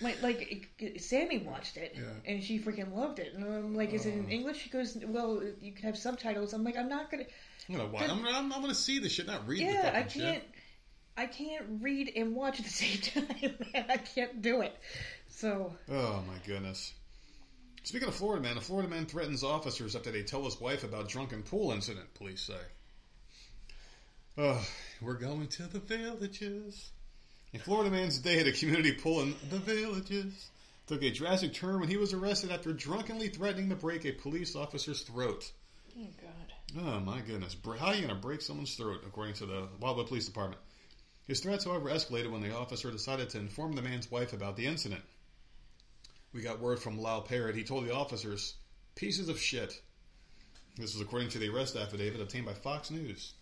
My, like Sammy watched it Yeah. and she freaking loved it, and I'm like, "Is it in Oh. English?" She goes, "Well, you can have subtitles." I'm like, "I'm not gonna." I'm gonna watch. I'm, I'm, I'm gonna see the shit, not read Yeah, I can't. shit. I can't read and watch at the same time. I can't do it. So Oh my goodness. Speaking of Florida man, a Florida man threatens officers after they tell his wife about drunken pool incident. Police say. Oh, we're going to the villages. A Florida man's day at a community pool in the villages took a drastic turn when he was arrested after drunkenly threatening to break a police officer's throat. oh god, Oh my goodness. How are you going to break someone's throat, according to the Wildwood Police Department? His threats, however, escalated when the officer decided to inform the man's wife about the incident. We got word from Lyle Parrott. He told the officers, pieces of shit. This is according to the arrest affidavit obtained by Fox News.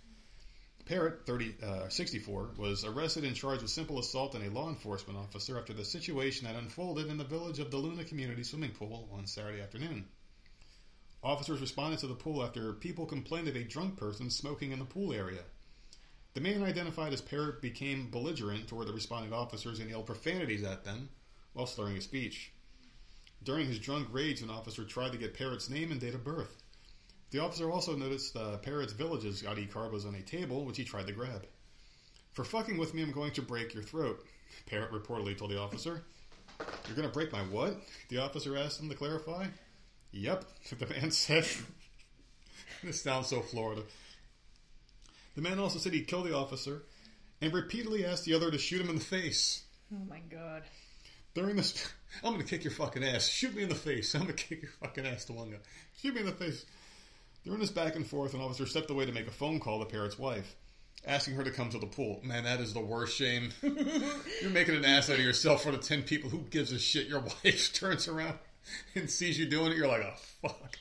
Parrott, 30, uh, 64, was arrested and charged with simple assault on a law enforcement officer after the situation had unfolded in the village of the Luna Community Swimming Pool on Saturday afternoon. Officers responded to the pool after people complained of a drunk person smoking in the pool area. The man identified as Parrott became belligerent toward the responding officers and yelled profanities at them while slurring his speech. During his drunk rage, an officer tried to get Parrott's name and date of birth. The officer also noticed uh, Parrott's village's card was on a table, which he tried to grab. For fucking with me, I'm going to break your throat, Parrott reportedly told the officer. You're going to break my what? The officer asked him to clarify. Yep, the man said. this sounds so Florida. The man also said he killed the officer and repeatedly asked the other to shoot him in the face. oh my god. During this, I'm gonna kick your fucking ass. Shoot me in the face. I'm gonna kick your fucking ass to one guy. Shoot me in the face. During this back and forth, an officer stepped away to make a phone call to Parrot's wife, asking her to come to the pool. Man, that is the worst shame. You're making an ass out of yourself for the ten people. Who gives a shit? Your wife turns around and sees you doing it. You're like, oh fuck.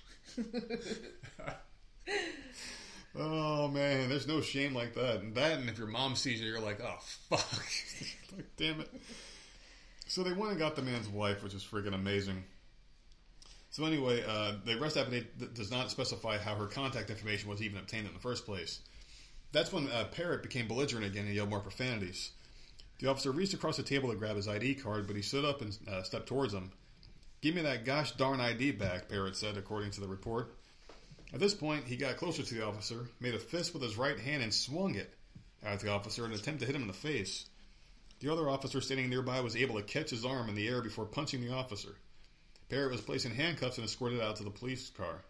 oh man, there's no shame like that. And that, and if your mom sees you, you're like, oh fuck, like, damn it. So they went and got the man's wife, which is freaking amazing. So anyway, uh, the arrest affidavit does not specify how her contact information was even obtained in the first place. That's when uh, Parrot became belligerent again and yelled more profanities. The officer reached across the table to grab his ID card, but he stood up and uh, stepped towards him. Give me that gosh darn ID back, Parrot said, according to the report. At this point, he got closer to the officer, made a fist with his right hand, and swung it at the officer in an attempt to hit him in the face. The other officer standing nearby was able to catch his arm in the air before punching the officer. Parrot was placed in handcuffs and escorted out to the police car.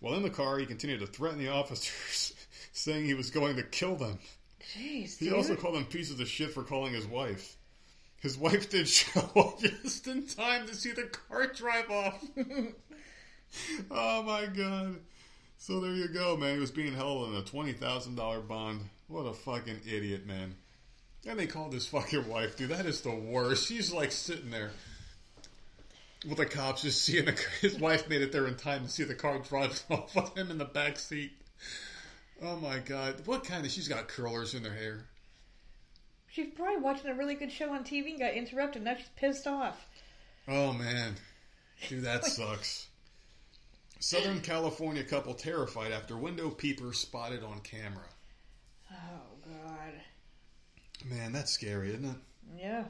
While in the car, he continued to threaten the officers, saying he was going to kill them. Jeez, He dude. also called them pieces of shit for calling his wife. His wife did show up just in time to see the car drive off. oh my god. So there you go, man. He was being held on a $20,000 bond. What a fucking idiot, man. And they called his fucking wife, dude. That is the worst. She's like sitting there with the cops just seeing the, his wife made it there in time to see the car drive off with him in the back seat. Oh my god. What kind of. She's got curlers in her hair. She's probably watching a really good show on TV and got interrupted. Now she's pissed off. Oh man, dude, that sucks. Southern California couple terrified after window peeper spotted on camera. Oh. Man, that's scary, isn't it? Yeah.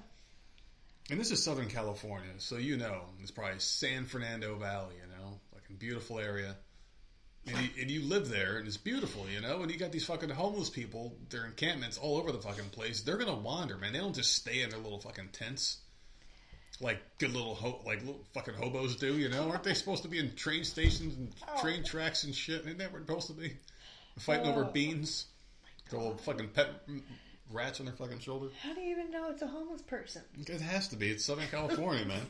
And this is Southern California, so you know it's probably San Fernando Valley, you know, like a beautiful area. And you, and you live there, and it's beautiful, you know. And you got these fucking homeless people, their encampments all over the fucking place. They're gonna wander, man. They don't just stay in their little fucking tents, like good little ho- like little fucking hobos do, you know. Aren't they supposed to be in train stations and oh. train tracks and shit? Ain't that supposed to be? Fighting over Oh. beans, the little fucking pet rats on their fucking shoulder. How do you even know it's a homeless person? It has to be. It's Southern California, man.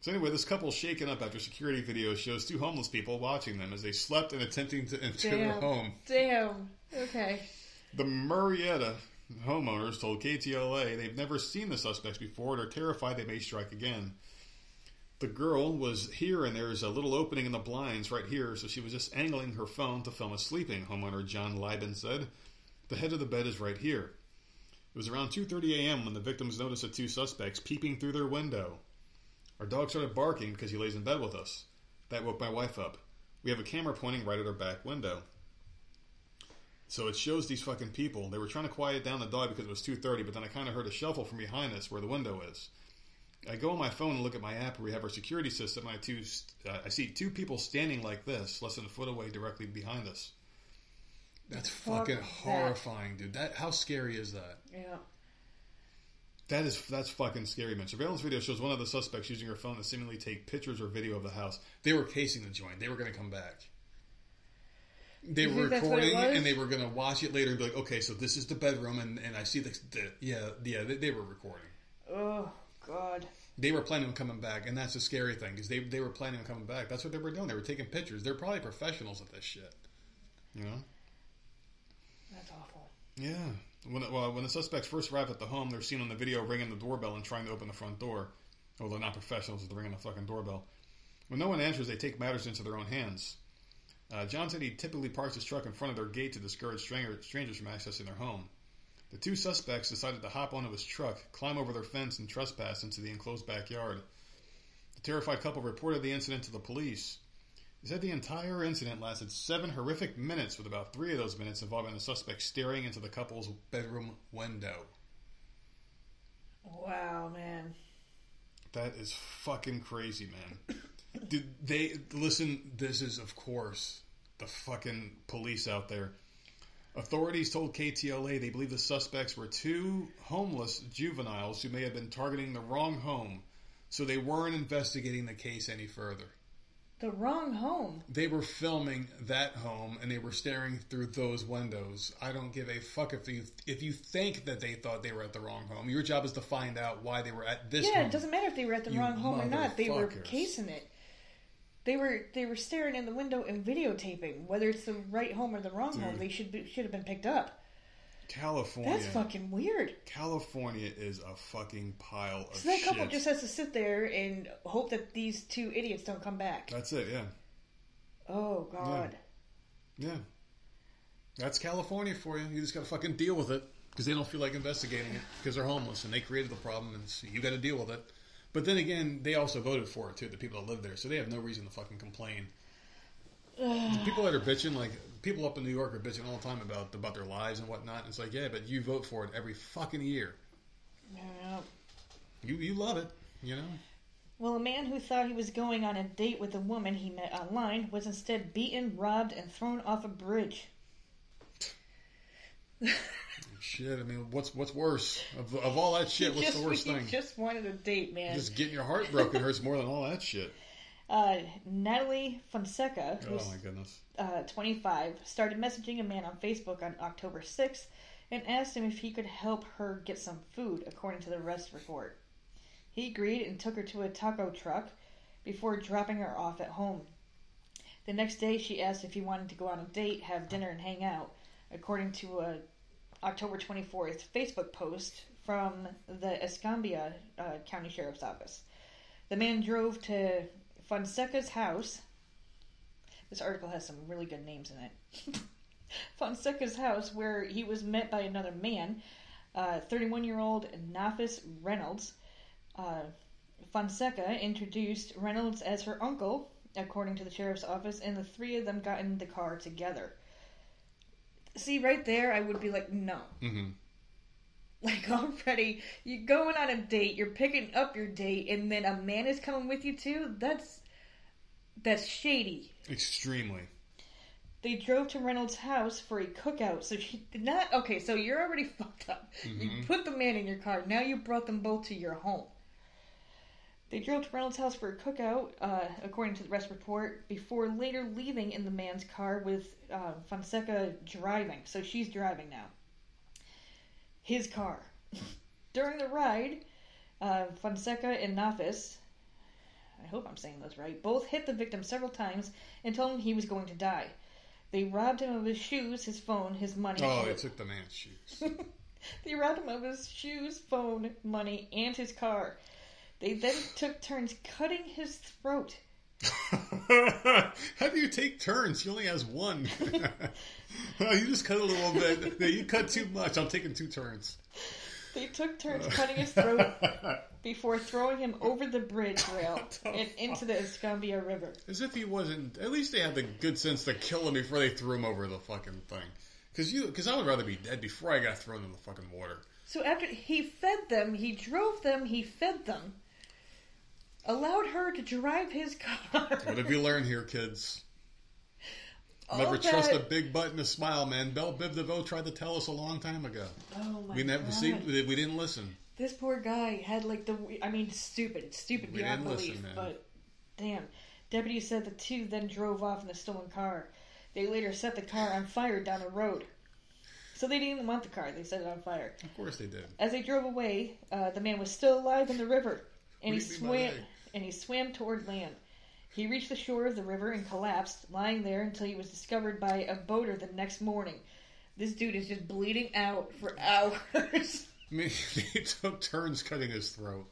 So anyway, this couple's shaken up after security video shows two homeless people watching them as they slept and attempting to enter their home. Damn. Okay. The Murrieta homeowners told KTLA they've never seen the suspects before and are terrified they may strike again. The girl was here and there's a little opening in the blinds right here, so she was just angling her phone to film us sleeping, homeowner John Liben said. The head of the bed is right here. It was around 2:30 a.m. when the victims noticed the two suspects peeping through their window. Our dog started barking because he lays in bed with us. That woke my wife up. We have a camera pointing right at our back window. So it shows these fucking people. They were trying to quiet down the dog because it was 2:30, but then I kind of heard a shuffle from behind us where the window is. I go on my phone and look at my app where we have our security system. I two, uh, I see two people standing like this, less than a foot away, directly behind us. That's Fuck fucking that. horrifying, dude. That how scary is that? Yeah. That is that's fucking scary, man. Surveillance video shows one of the suspects using her phone to seemingly take pictures or video of the house. They were casing the joint. They were going to come back. They You were think that's what it recording and they were going to watch it later and be like, okay, so this is the bedroom, and, and I see the, the yeah yeah they, they were recording. Oh God. They were planning on coming back, and that's the scary thing because they they were planning on coming back. That's what they were doing. They were taking pictures. They're probably professionals at this shit. You know. Yeah. When, well, when the suspects first arrive at the home, they're seen on the video ringing the doorbell and trying to open the front door. Well, not professionals, they're ringing the fucking doorbell. When no one answers, they take matters into their own hands. Uh, John said he typically parks his truck in front of their gate to discourage stranger, strangers from accessing their home. The two suspects decided to hop onto his truck, climb over their fence, and trespass into the enclosed backyard. The terrified couple reported the incident to the police. They said the entire incident lasted seven horrific minutes, with about three of those minutes involving the suspect staring into the couple's bedroom window. Wow, man. That is fucking crazy, man. Did they listen? This is, of course, the fucking police out there. Authorities told KTLA they believe the suspects were two homeless juveniles who may have been targeting the wrong home, so they weren't investigating the case any further. The wrong home. They were filming that home and they were staring through those windows. I don't give a fuck if you if you think that they thought they were at the wrong home. Your job is to find out why they were at this Yeah, home. it doesn't matter if they were at the You wrong home or not. They were casing it. They were they were staring in the window and videotaping. Whether it's the right home or the wrong home, they should be, should have been picked up. California. That's fucking weird. California is a fucking pile of So that couple just has to sit there and hope that these two idiots don't come back. That's it, yeah. Oh God. Yeah. That's California for you. You just got to fucking deal with it because they don't feel like investigating it because they're homeless and they created the problem and so you got to deal with it. But then again, they also voted for it too, the people that live there, so they have no reason to fucking complain. People that are bitching, like people up in New York are bitching all the time about about their lives and whatnot. It's like, yeah, but you vote for it every fucking year. Yeah. You you love it, you know. Well, a man who thought he was going on a date with a woman he met online was instead beaten, robbed, and thrown off a bridge. Shit, I mean, what's what's worse of, of all that shit? What's just, the worst thing? just wanted a date, man. Just getting your heart broken hurts more than all that shit. Uh, Natalie Fonseca, Oh who's my goodness. uh, 25, started messaging a man on Facebook on October 6th and asked him if he could help her get some food, according to the arrest report. He agreed and took her to a taco truck before dropping her off at home. The next day, she asked if he wanted to go on a date, have dinner, and hang out, according to a October 24th Facebook post from the Escambia uh, County Sheriff's Office. The man drove to Fonseca's house. This article has some really good names in it. Fonseca's house, where he was met by another man, 31 year old Nafis Reynolds. Uh, Fonseca introduced Reynolds as her uncle, according to the sheriff's office, and the three of them got in the car together. See, right there, I would be like, no. hmm Like, already, you're going on a date, you're picking up your date, and then a man is coming with you too? That's. That's shady. Extremely. They drove to Reynolds' house for a cookout, so she did not. Okay, so you're already fucked up. You put the man in your car, now you brought them both to your home. They drove to Reynolds' house for a cookout, uh, according to the rest report, before later leaving in the man's car with uh, Fonseca driving. So she's driving now. His car. During the ride, uh, Fonseca and Nafis, I hope I'm saying this right, both hit the victim several times and told him he was going to die. They robbed him of his shoes, his phone, his money. Oh, they took the man's shoes. they robbed him of his shoes, phone, money, and his car. They then took turns cutting his throat. How do you take turns? He only has one. Oh, you just cut a little bit. No, you cut too much. I'm taking two turns. They took turns cutting his throat before throwing him over the bridge rail and into the Escambia River. As if he wasn't. At least they had the good sense to kill him before they threw him over the fucking thing. Because you, because I would rather be dead before I got thrown in the fucking water. So after he fed them, he drove them, he fed them, allowed her to drive his car. What have you learned here, kids? Never that- trust a big butt and a smile, man. Belle Biv DeVoe tried to tell us a long time ago. Oh my We never god! see. We didn't listen. This poor guy had like the. I mean, stupid, stupid We beyond didn't belief. listen, man. but damn, deputy said the two then drove off in the stolen car. They later set the car on fire down the road. So they didn't want the car; they set it on fire. Of course they did. As they drove away, uh, the man was still alive in the river, and he Read me my swam. And he swam toward land. He reached the shore of the river and collapsed, lying there until he was discovered by a boater the next morning. This dude is just bleeding out for hours. He took turns cutting his throat.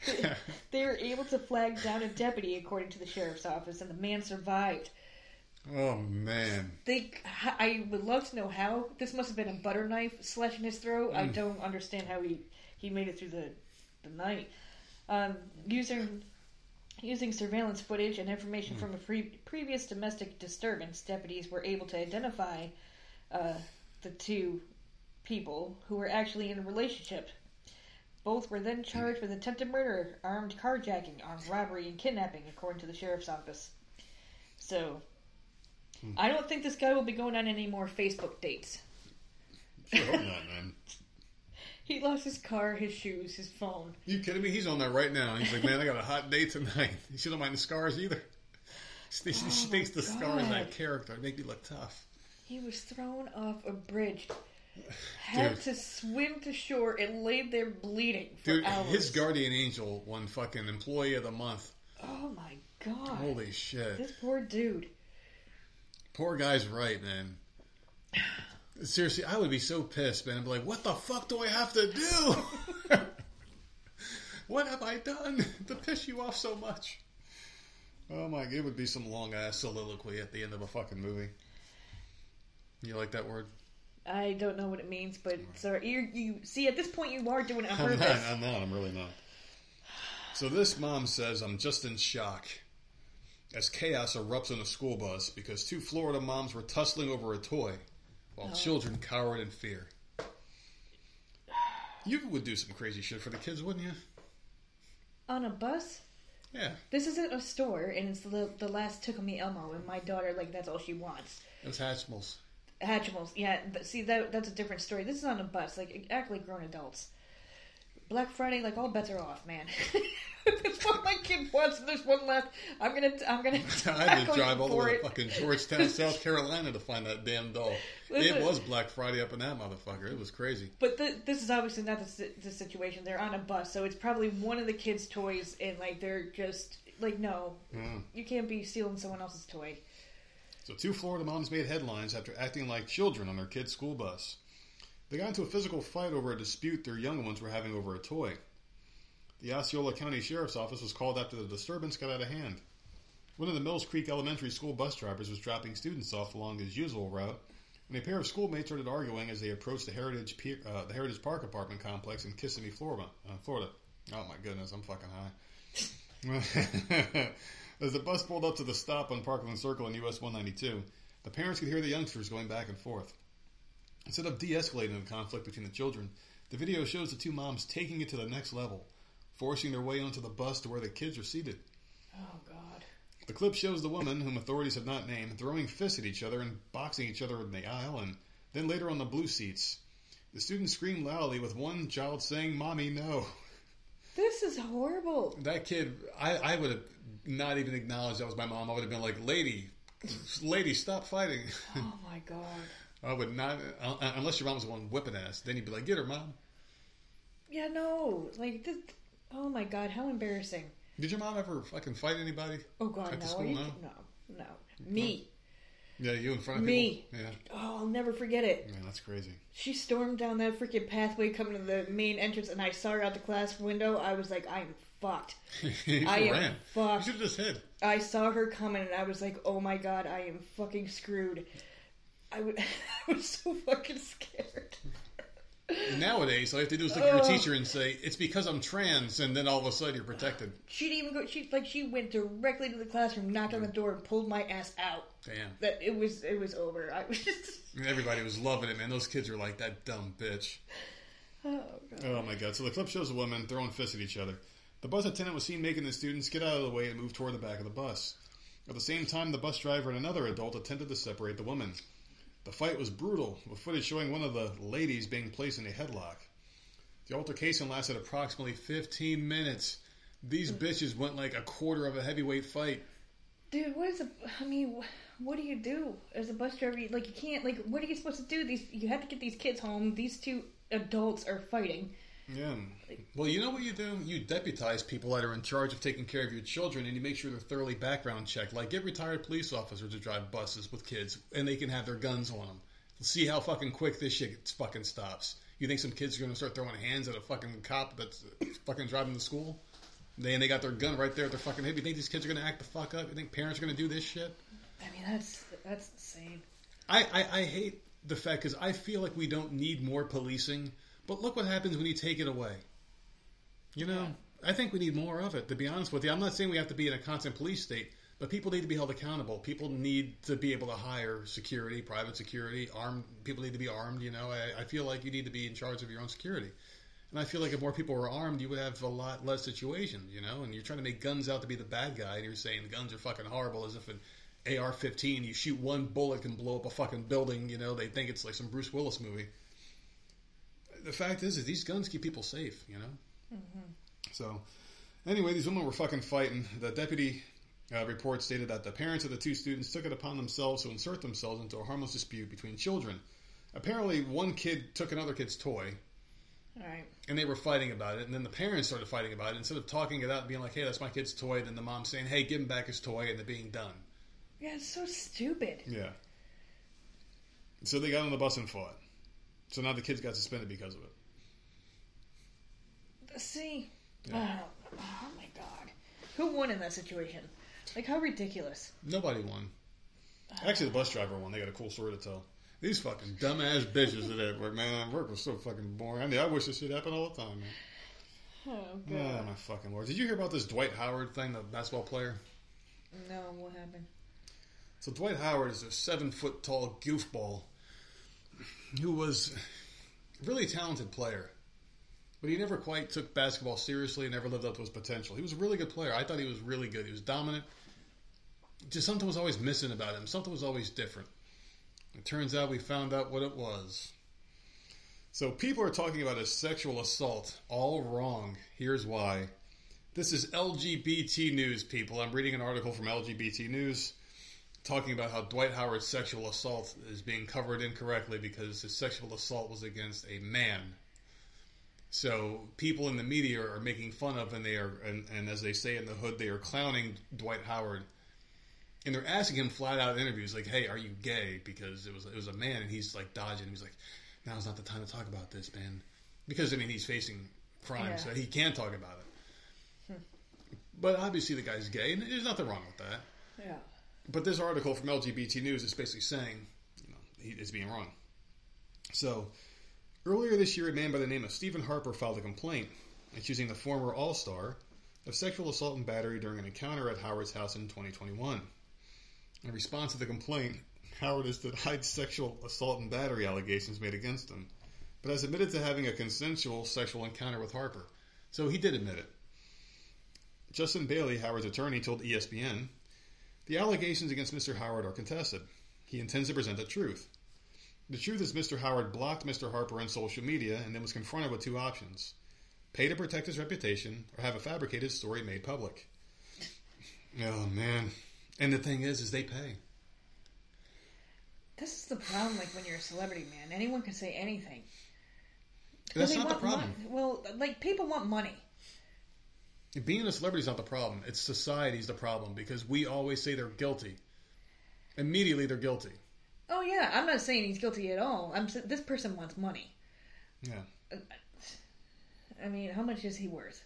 they were able to flag down a deputy, according to the sheriff's office, and the man survived. oh man. They, I would love to know how. This must have been a butter knife slashing his throat. I don't understand how he he made it through the the night. Um, using using surveillance footage and information hmm. from a pre- previous domestic disturbance, deputies were able to identify uh, the two people who were actually in a relationship. Both were then hmm. charged with attempted murder, armed carjacking, armed robbery, and kidnapping, according to the sheriff's office. So, hmm. I don't think this guy will be going on any more Facebook dates. Sure hope not, man. He lost his car, his shoes, his phone. You kidding me? He's on there right now. He's like, man, I got a hot day tonight. He shouldn't mind the scars either. She, she Oh makes the my scars that God. character. Make me look tough. He was thrown off a bridge, had Dude. to swim to shore, and laid there bleeding for Dude, hours. his guardian angel won fucking employee of the month. Oh my god! Holy shit. This poor dude. Poor guy's right, man. Seriously, I would be so pissed, man. I'd be like, what the fuck do I have to do? what have I done to piss you off so much? Oh my, it would be some long ass soliloquy at the end of a fucking movie. You like that word? I don't know what it means, but sorry, you you see at this point you are doing it on I'm not. I'm not, I'm really not. So this mom says, I'm just in shock. As chaos erupts on a school bus because two Florida moms were tussling over a toy while Oh. children cowered in fear. You would do some crazy shit for the kids, wouldn't you? On a bus. Yeah, This isn't a store, and it's the the last Tickle Me Elmo, and my daughter like that's all she wants. those Hatchimals. Hatchimals, yeah. But see that that's a different story. This is on a bus, like act like grown adults. Black Friday, like all bets are off, man. that's what my kid wants. and There's one left. I'm gonna I'm gonna. I had to drive all the way to fucking Georgetown, South Carolina to find that damn doll. Listen. It was Black Friday up in that motherfucker. It was crazy. But th- this is obviously not the, the situation. They're on a bus, so it's probably one of the kids' toys, and like they're just like, no, Mm. you can't be stealing someone else's toy. So two Florida moms made headlines after acting like children on their kid's school bus. They got into a physical fight over a dispute their young ones were having over a toy. The Osceola County Sheriff's Office was called after the disturbance got out of hand. One of the Mills Creek Elementary School bus drivers was dropping students off along his usual route when a pair of schoolmates started arguing as they approached the Heritage uh, the Heritage Park apartment complex in Kissimmee, Florida. Uh, Florida. Oh my goodness, I'm fucking high. As the bus pulled up to the stop on Parkland Circle in US 192, the parents could hear the youngsters going back and forth. Instead of de escalating the conflict between the children, the video shows the two moms taking it to the next level, forcing their way onto the bus to where the kids are seated. Oh God. The clip shows the woman, whom authorities have not named, throwing fists at each other and boxing each other in the aisle, and then later on the blue seats. The students scream loudly, with one child saying, Mommy, no. This is horrible. That kid, I, I would have not even acknowledged that was my mom. I would have been like, Lady, lady, stop fighting. Oh my God. I would not, uh, unless your mom was the one whipping ass. Then you'd be like, Get her, mom. Yeah, no. Like this. Oh my God, how embarrassing. Did your mom ever fucking fight anybody? Oh God, no. school you- now? no, no. Me. Yeah, you in front of Me. people? Yeah. Oh, I'll never forget it. Man, that's crazy. She stormed down that freaking pathway coming to the main entrance, and I saw her out the class window. I was like, I'm fucked. you I am ran. You fucked. should have just hid. I saw her coming, and I was like, oh my god, I am fucking screwed. I w- I was so fucking scared. Nowadays, all you have to do is look at your teacher and say, "It's because I'm trans," and then all of a sudden you're protected. She didn't even go. She like she went directly to the classroom, knocked on the door, and pulled my ass out. Damn. That it was it was over. I was just And everybody was loving it, man. Those kids were like that dumb bitch. oh god. Oh my god! So the clip shows a woman throwing fists at each other. The bus attendant was seen making the students get out of the way and move toward the back of the bus. At the same time, the bus driver and another adult attempted to separate the women. The fight was brutal, with footage showing one of the ladies being placed in a headlock. The altercation lasted approximately 15 minutes. These hmm. bitches went like a quarter of a heavyweight fight. Dude, what is a? I mean, what do you do as a bus driver? You- Like you can't. Like what are you supposed to do? These you have to get these kids home. These two adults are fighting. Yeah. Well, you know what you do? You deputize people that are in charge of taking care of your children, and you make sure they're thoroughly background checked. Like get retired police officers to drive buses with kids, and they can have their guns on them. See how fucking quick this shit fucking stops. You think some kids are going to start throwing hands at a fucking cop that's uh, fucking driving to school? They and they got their gun right there at their fucking head. You think these kids are going to act the fuck up? You think parents are going to do this shit? I mean, that's that's insane. I, I, I hate the fact because I feel like we don't need more policing, but look what happens when you take it away. You know, I think we need more of it. To be honest with you, I'm not saying we have to be in a constant police state, but people need to be held accountable. People need to be able to hire security, private security, armed. People need to be armed. You know, I, I feel like you need to be in charge of your own security. And I feel like if more people were armed, you would have a lot less situations, you know. And you're trying to make guns out to be the bad guy, and you're saying guns are fucking horrible, as if an AR-15, you shoot one bullet can blow up a fucking building. You know, they think it's like some Bruce Willis movie. The fact is, is these guns keep people safe. You know. So, anyway, these women were fucking fighting. The deputy Uh, reports stated that the parents of the two students took it upon themselves to insert themselves into a harmless dispute between children. Apparently, one kid took another kid's toy, All right. and they were fighting about it. And then the parents started fighting about it. Instead of talking it out and being like, "Hey, that's my kid's toy," then the mom saying, "Hey, give him back his toy," and it being done. Yeah, it's so stupid. Yeah. So they got on the bus and fought. So now the kids got suspended because of it. See? Yeah. Oh, oh my god. Who won in that situation? Like, how ridiculous. Nobody won. Actually, the bus driver won. They got a cool story to tell. These fucking dumbass bitches at work, man. Work was so fucking boring. I mean, I wish this shit happened all the time, man. Oh, Oh, my fucking lord. Did you hear about this Dwight Howard thing, the basketball player? No, what happened? So Dwight Howard is a seven foot tall goofball who was a really talented player. But he never quite took basketball seriously and never lived up to his potential. He was a really good player. I thought he was really good. He was dominant. Just something was always missing about him. Something was always different. It turns out we found out what it was. So people are talking about a sexual assault. All wrong. Here's why. This is LGBT news, people. I'm reading an article from LGBT News talking about how Dwight Howard's sexual assault is being covered incorrectly because his sexual assault was against a man. So people in the media are making fun of, and they are, and, and as they say in the hood, they are clowning Dwight Howard, and they're asking him flat out in interviews like, "Hey, are you gay?" Because it was it was a man, and he's like dodging. He's like, "Now's not the time to talk about this, man," because I mean he's facing crime, Yeah. so he can talk about it. Hmm. But obviously the guy's gay, and there's nothing wrong with that. Yeah. But this article from LGBT News is basically saying, you know, he is being wrong. So, earlier this year, a man by the name of Stephen Harper filed a complaint accusing the former All Star of sexual assault and battery during an encounter at Howard's house in 2021. In response to the complaint, Howard has denied sexual assault and battery allegations made against him, but has admitted to having a consensual sexual encounter with Harper. So he did admit it. Justin Bailey, Howard's attorney, told ESPN the allegations against Mr. Howard are contested. He intends to present the truth. The truth is, Mr. Howard blocked Mr. Harper on social media and then was confronted with two options pay to protect his reputation or have a fabricated story made public. Oh, man. And the thing is, is they pay. This is the problem, like, when you're a celebrity, man. Anyone can say anything. That's not the problem. mon- well, like, people want money. Being a celebrity is not the problem. It's society's the problem because we always say they're guilty. Immediately, they're guilty. Oh, yeah, I'm not saying he's guilty at all. I'm This person wants money. Yeah. I mean, how much is he worth?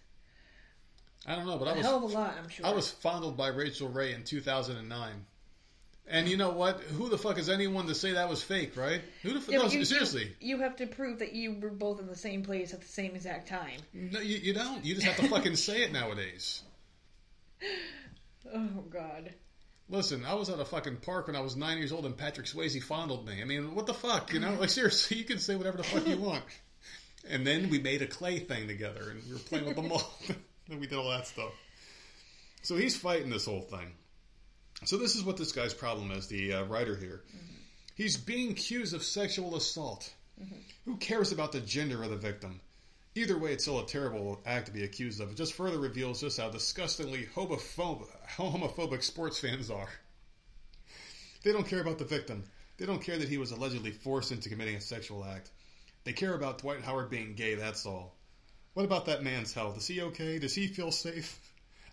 I don't know, but I A was hell of a lot, I'm sure. I was fondled by Rachael Ray in 2009. And you know what? Who the fuck is anyone to say that was fake, right? Who the fuck? Yeah, no, you- seriously. You, you have to prove that you were both in the same place at the same exact time. No, you, you don't. You just have to fucking say it nowadays. Oh, God. Listen, I was at a fucking park when I was nine years old and Patrick Swayze fondled me. I mean, what the fuck? You know? Like, seriously, you can say whatever the fuck you want. And then we made a clay thing together and we were playing with the mold. and we did all that stuff. So he's fighting this whole thing. So this is what this guy's problem is, the uh, writer here. He's being accused of sexual assault. Who cares about the gender of the victim? Either way, it's still a terrible act to be accused of. It just further reveals just how disgustingly homophobic, homophobic sports fans are. They don't care about the victim. They don't care that he was allegedly forced into committing a sexual act. They care about Dwight Howard being gay, that's all. What about that man's health? Is he okay? Does he feel safe?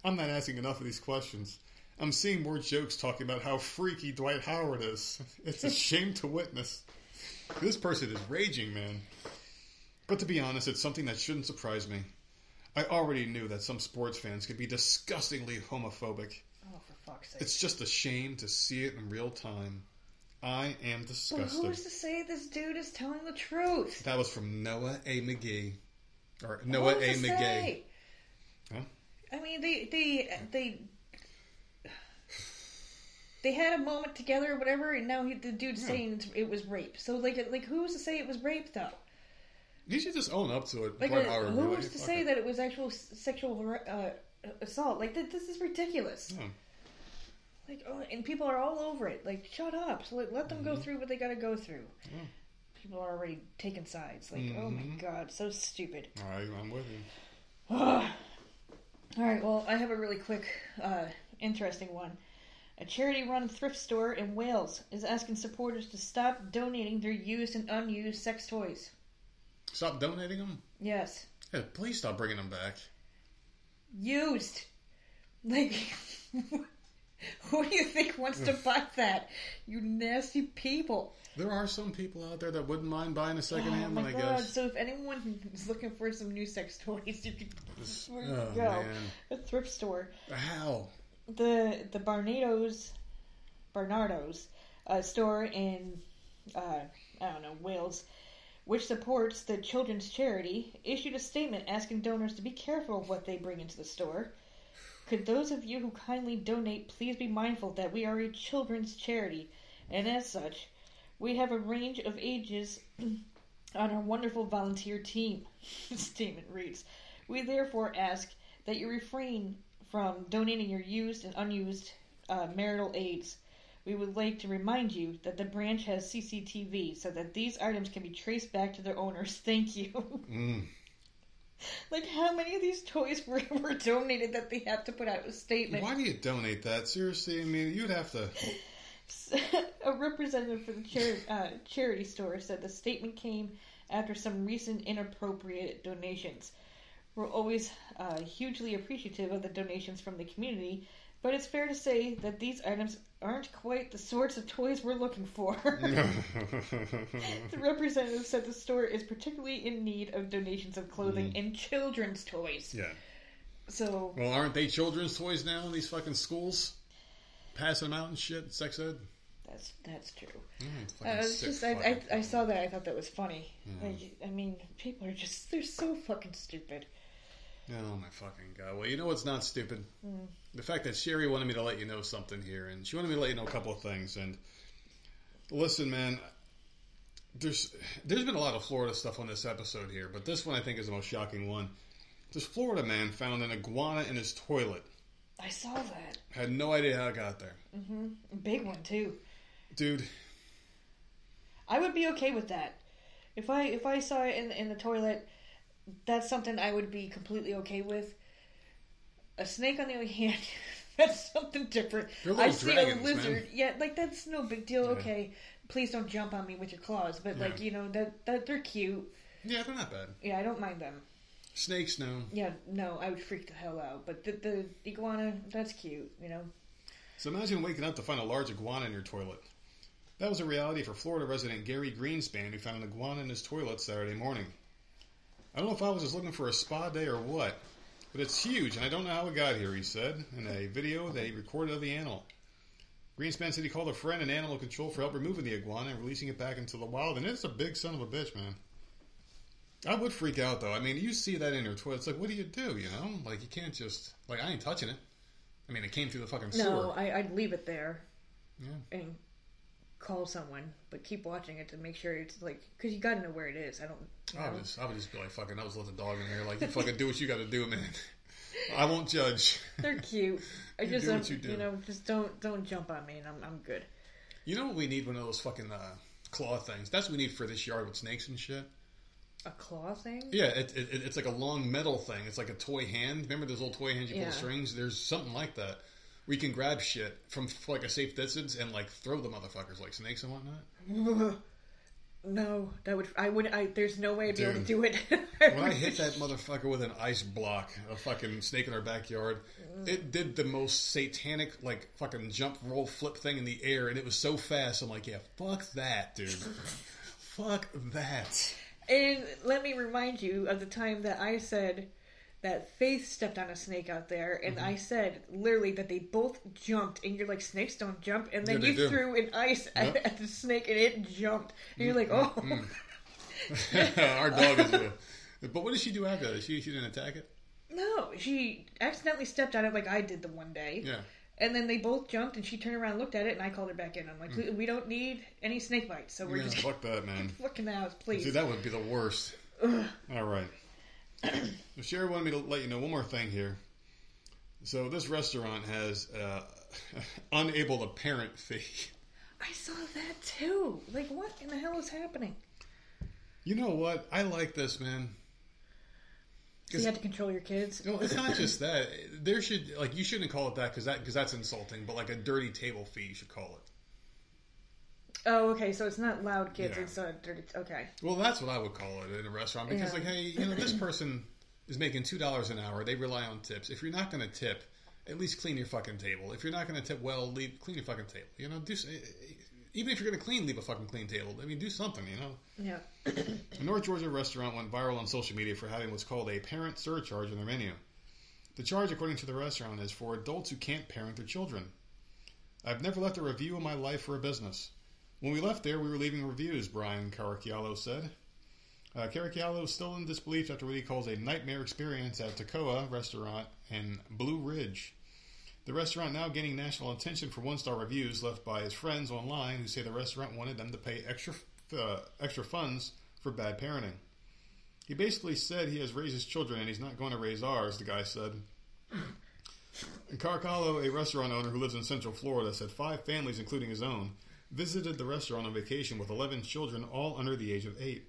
I'm not asking enough of these questions. I'm seeing more jokes talking about how freaky Dwight Howard is. It's a shame to witness. This person is raging, man. But to be honest, it's something that shouldn't surprise me. I already knew that some sports fans could be disgustingly homophobic. Oh, for fuck's sake. It's just a shame to see it in real time. I am disgusted. But who's to say this dude is telling the truth? That was from Noah A. McGee. Or Noah A. McGee. Huh? I mean, they they they they had a moment together or whatever, and now he, the dude's Yeah. saying it's, it was rape. So like, like who's to say it was rape though? You should just own up to it. Like, Dwight uh, Howard, really. to say it. that it was actual s- sexual uh, assault? Like, th- this is ridiculous. Yeah. Like, oh, and people are all over it. Like, shut up. So let, let them go through what they got to go through. Mm-hmm. Yeah. People are already taking sides. Like, oh my Mhm. god, so stupid. All right, I'm with you. All right, well, I have a really quick uh, interesting one. A charity run thrift store in Wales is asking supporters to stop donating their used and unused sex toys. Stop donating them. Yes. Yeah, please stop bringing them back. Used. Like, who do you think wants to buy that? You nasty people. There are some people out there that wouldn't mind buying a secondhand oh one, I god. guess. So if anyone is looking for some new sex toys, you can where you Oh, go. man. A thrift store. How? The the Barnados Barnardos uh, store in uh, I don't know Wales, which supports the children's charity, issued a statement asking donors to be careful of what they bring into the store. Could those of you who kindly donate please be mindful that we are a children's charity, and as such, we have a range of ages on our wonderful volunteer team. The statement reads, We therefore ask that you refrain from donating your used and unused uh, marital aids. We would like to remind you that the branch has CCTV so that these items can be traced back to their owners. Thank you. Mm. like, how many of these toys were, were donated that they have to put out a statement? Why do you donate that? Seriously, I mean, you'd have to. a representative for the chari- uh, charity store said the statement came after some recent inappropriate donations. We're always uh, hugely appreciative of the donations from the community, but it's fair to say that these items aren't quite the sorts of toys we're looking for. the representative said the store is particularly in need of donations of clothing and children's toys. yeah. So, Well, aren't they children's toys now in these fucking schools? Passing them out and shit, sex ed? that's that's true. Mm, Uh, it's just I, I, I saw that I thought that was funny. Yeah. Like, I mean, people are just they're so fucking stupid. Oh my fucking god! Well, you know what's not stupid? Mm. The fact that Sherry wanted me to let you know something here, and she wanted me to let you know a couple of things. And listen, man, there's there's been a lot of Florida stuff on this episode here, but this one I think is the most shocking one. This Florida man found an iguana in his toilet. I saw that. Had no idea how it got there, Mm-hmm. Big one too. dude. I would be okay with that. If I if I saw it in in the toilet, that's something I would be completely okay with. A snake, on the other hand, that's something different. I see dragons, a lizard. man. Yeah, like that's no big deal. Yeah. Okay, please don't jump on me with your claws. But like you know that that they're cute. Yeah, they're not bad. Yeah, I don't mind them. Snakes, no. Yeah, no, I would freak the hell out. But the, the iguana, that's cute, you know. So imagine waking up to find a large iguana in your toilet. That was a reality for Florida resident Gary Greenspan, who found an iguana in his toilet Saturday morning. I don't know if I was just looking for a spa day or what, but it's huge, and I don't know how it got here, he said in a video that he recorded of the animal. Greenspan said he called a friend in animal control for help removing the iguana and releasing it back into the wild, and it's a big son of a bitch, man. I would freak out, though. I mean, you see that in your toilet, it's like, what do you do, you know? Like, you can't just, like, I ain't touching it. I mean, it came through the fucking sewer. No, I, I'd leave it there Yeah. and call someone, but keep watching it to make sure it's like, because you got to know where it is. I don't. You I know? would just, I would just be like, fucking, I was let the dog in here. Like, you fucking do what you got to do, man. I won't judge. They're cute. I You just do don't, what you do. know, just don't don't jump on me, and I'm I'm good. You know what we need? One of those fucking uh, claw things. That's what we need for this yard with snakes and shit. A claw thing? Yeah, it, it, it's like a long metal thing. It's like a toy hand. Remember those old toy hands you pull Yeah. the strings? There's something like that. We can grab shit from like a safe distance and like throw the motherfuckers like snakes and whatnot. No, that would I would I. There's no way I'd be able to do it. When I hit that motherfucker with an ice block, a fucking snake in our backyard, it did the most satanic, like, fucking jump, roll, flip thing in the air, and it was so fast. I'm like, yeah, fuck that, dude. fuck that. And let me remind you of the time that I said that Faith stepped on a snake out there, and Mm-hmm. I said literally that they both jumped, and you're like, snakes don't jump, and then Yeah, you do. threw an ice at, Yep. at the snake, and it jumped, and you're like, oh, our dog is. But what did she do after that? She, she didn't attack it? no, she accidentally stepped on it like I did the one day, Yeah. and then they both jumped, and she turned around, and looked at it, and I called her back in. I'm like, we don't need any snake bites, so we're Mm. yeah just fuck that, man. fucking the house, please. See, that would be the worst. All right. Sherry wanted me to let you know one more thing here. So this restaurant has uh, unable to parent fee. I saw that too. Like, what in the hell is happening? You know what? I like this, man. So you have to control your kids. No, it's not just that. There should like you shouldn't call it that because that because that's insulting. But like a dirty table fee, you should call it. Oh, okay. So it's not loud kids. Yeah. It's uh, dirty. Okay. Well, that's what I would call it in a restaurant because Yeah. like, hey, you know, this person is making two dollars an hour. They rely on tips. If you're not going to tip, at least clean your fucking table. If you're not going to tip well, leave clean your fucking table. You know, do even if you're going to clean, leave a fucking clean table. I mean, do something. You know. Yeah. A North Georgia restaurant went viral on social media for having what's called a parent surcharge on their menu. The charge, according to the restaurant, is for adults who can't parent their children. I've never left a review in my life for a business. When we left there, we were leaving reviews, Brian Caracciolo said. Uh, Caracciolo is still in disbelief after what he calls a nightmare experience at Tacoa Restaurant in Blue Ridge. The restaurant now gaining national attention for one-star reviews left by his friends online who say the restaurant wanted them to pay extra uh, extra funds for bad parenting. He basically said he has raised his children and he's not going to raise ours, the guy said. And Caracalo, a restaurant owner who lives in Central Florida, said five families, including his own, visited the restaurant on vacation with 11 children, all under the age of eight.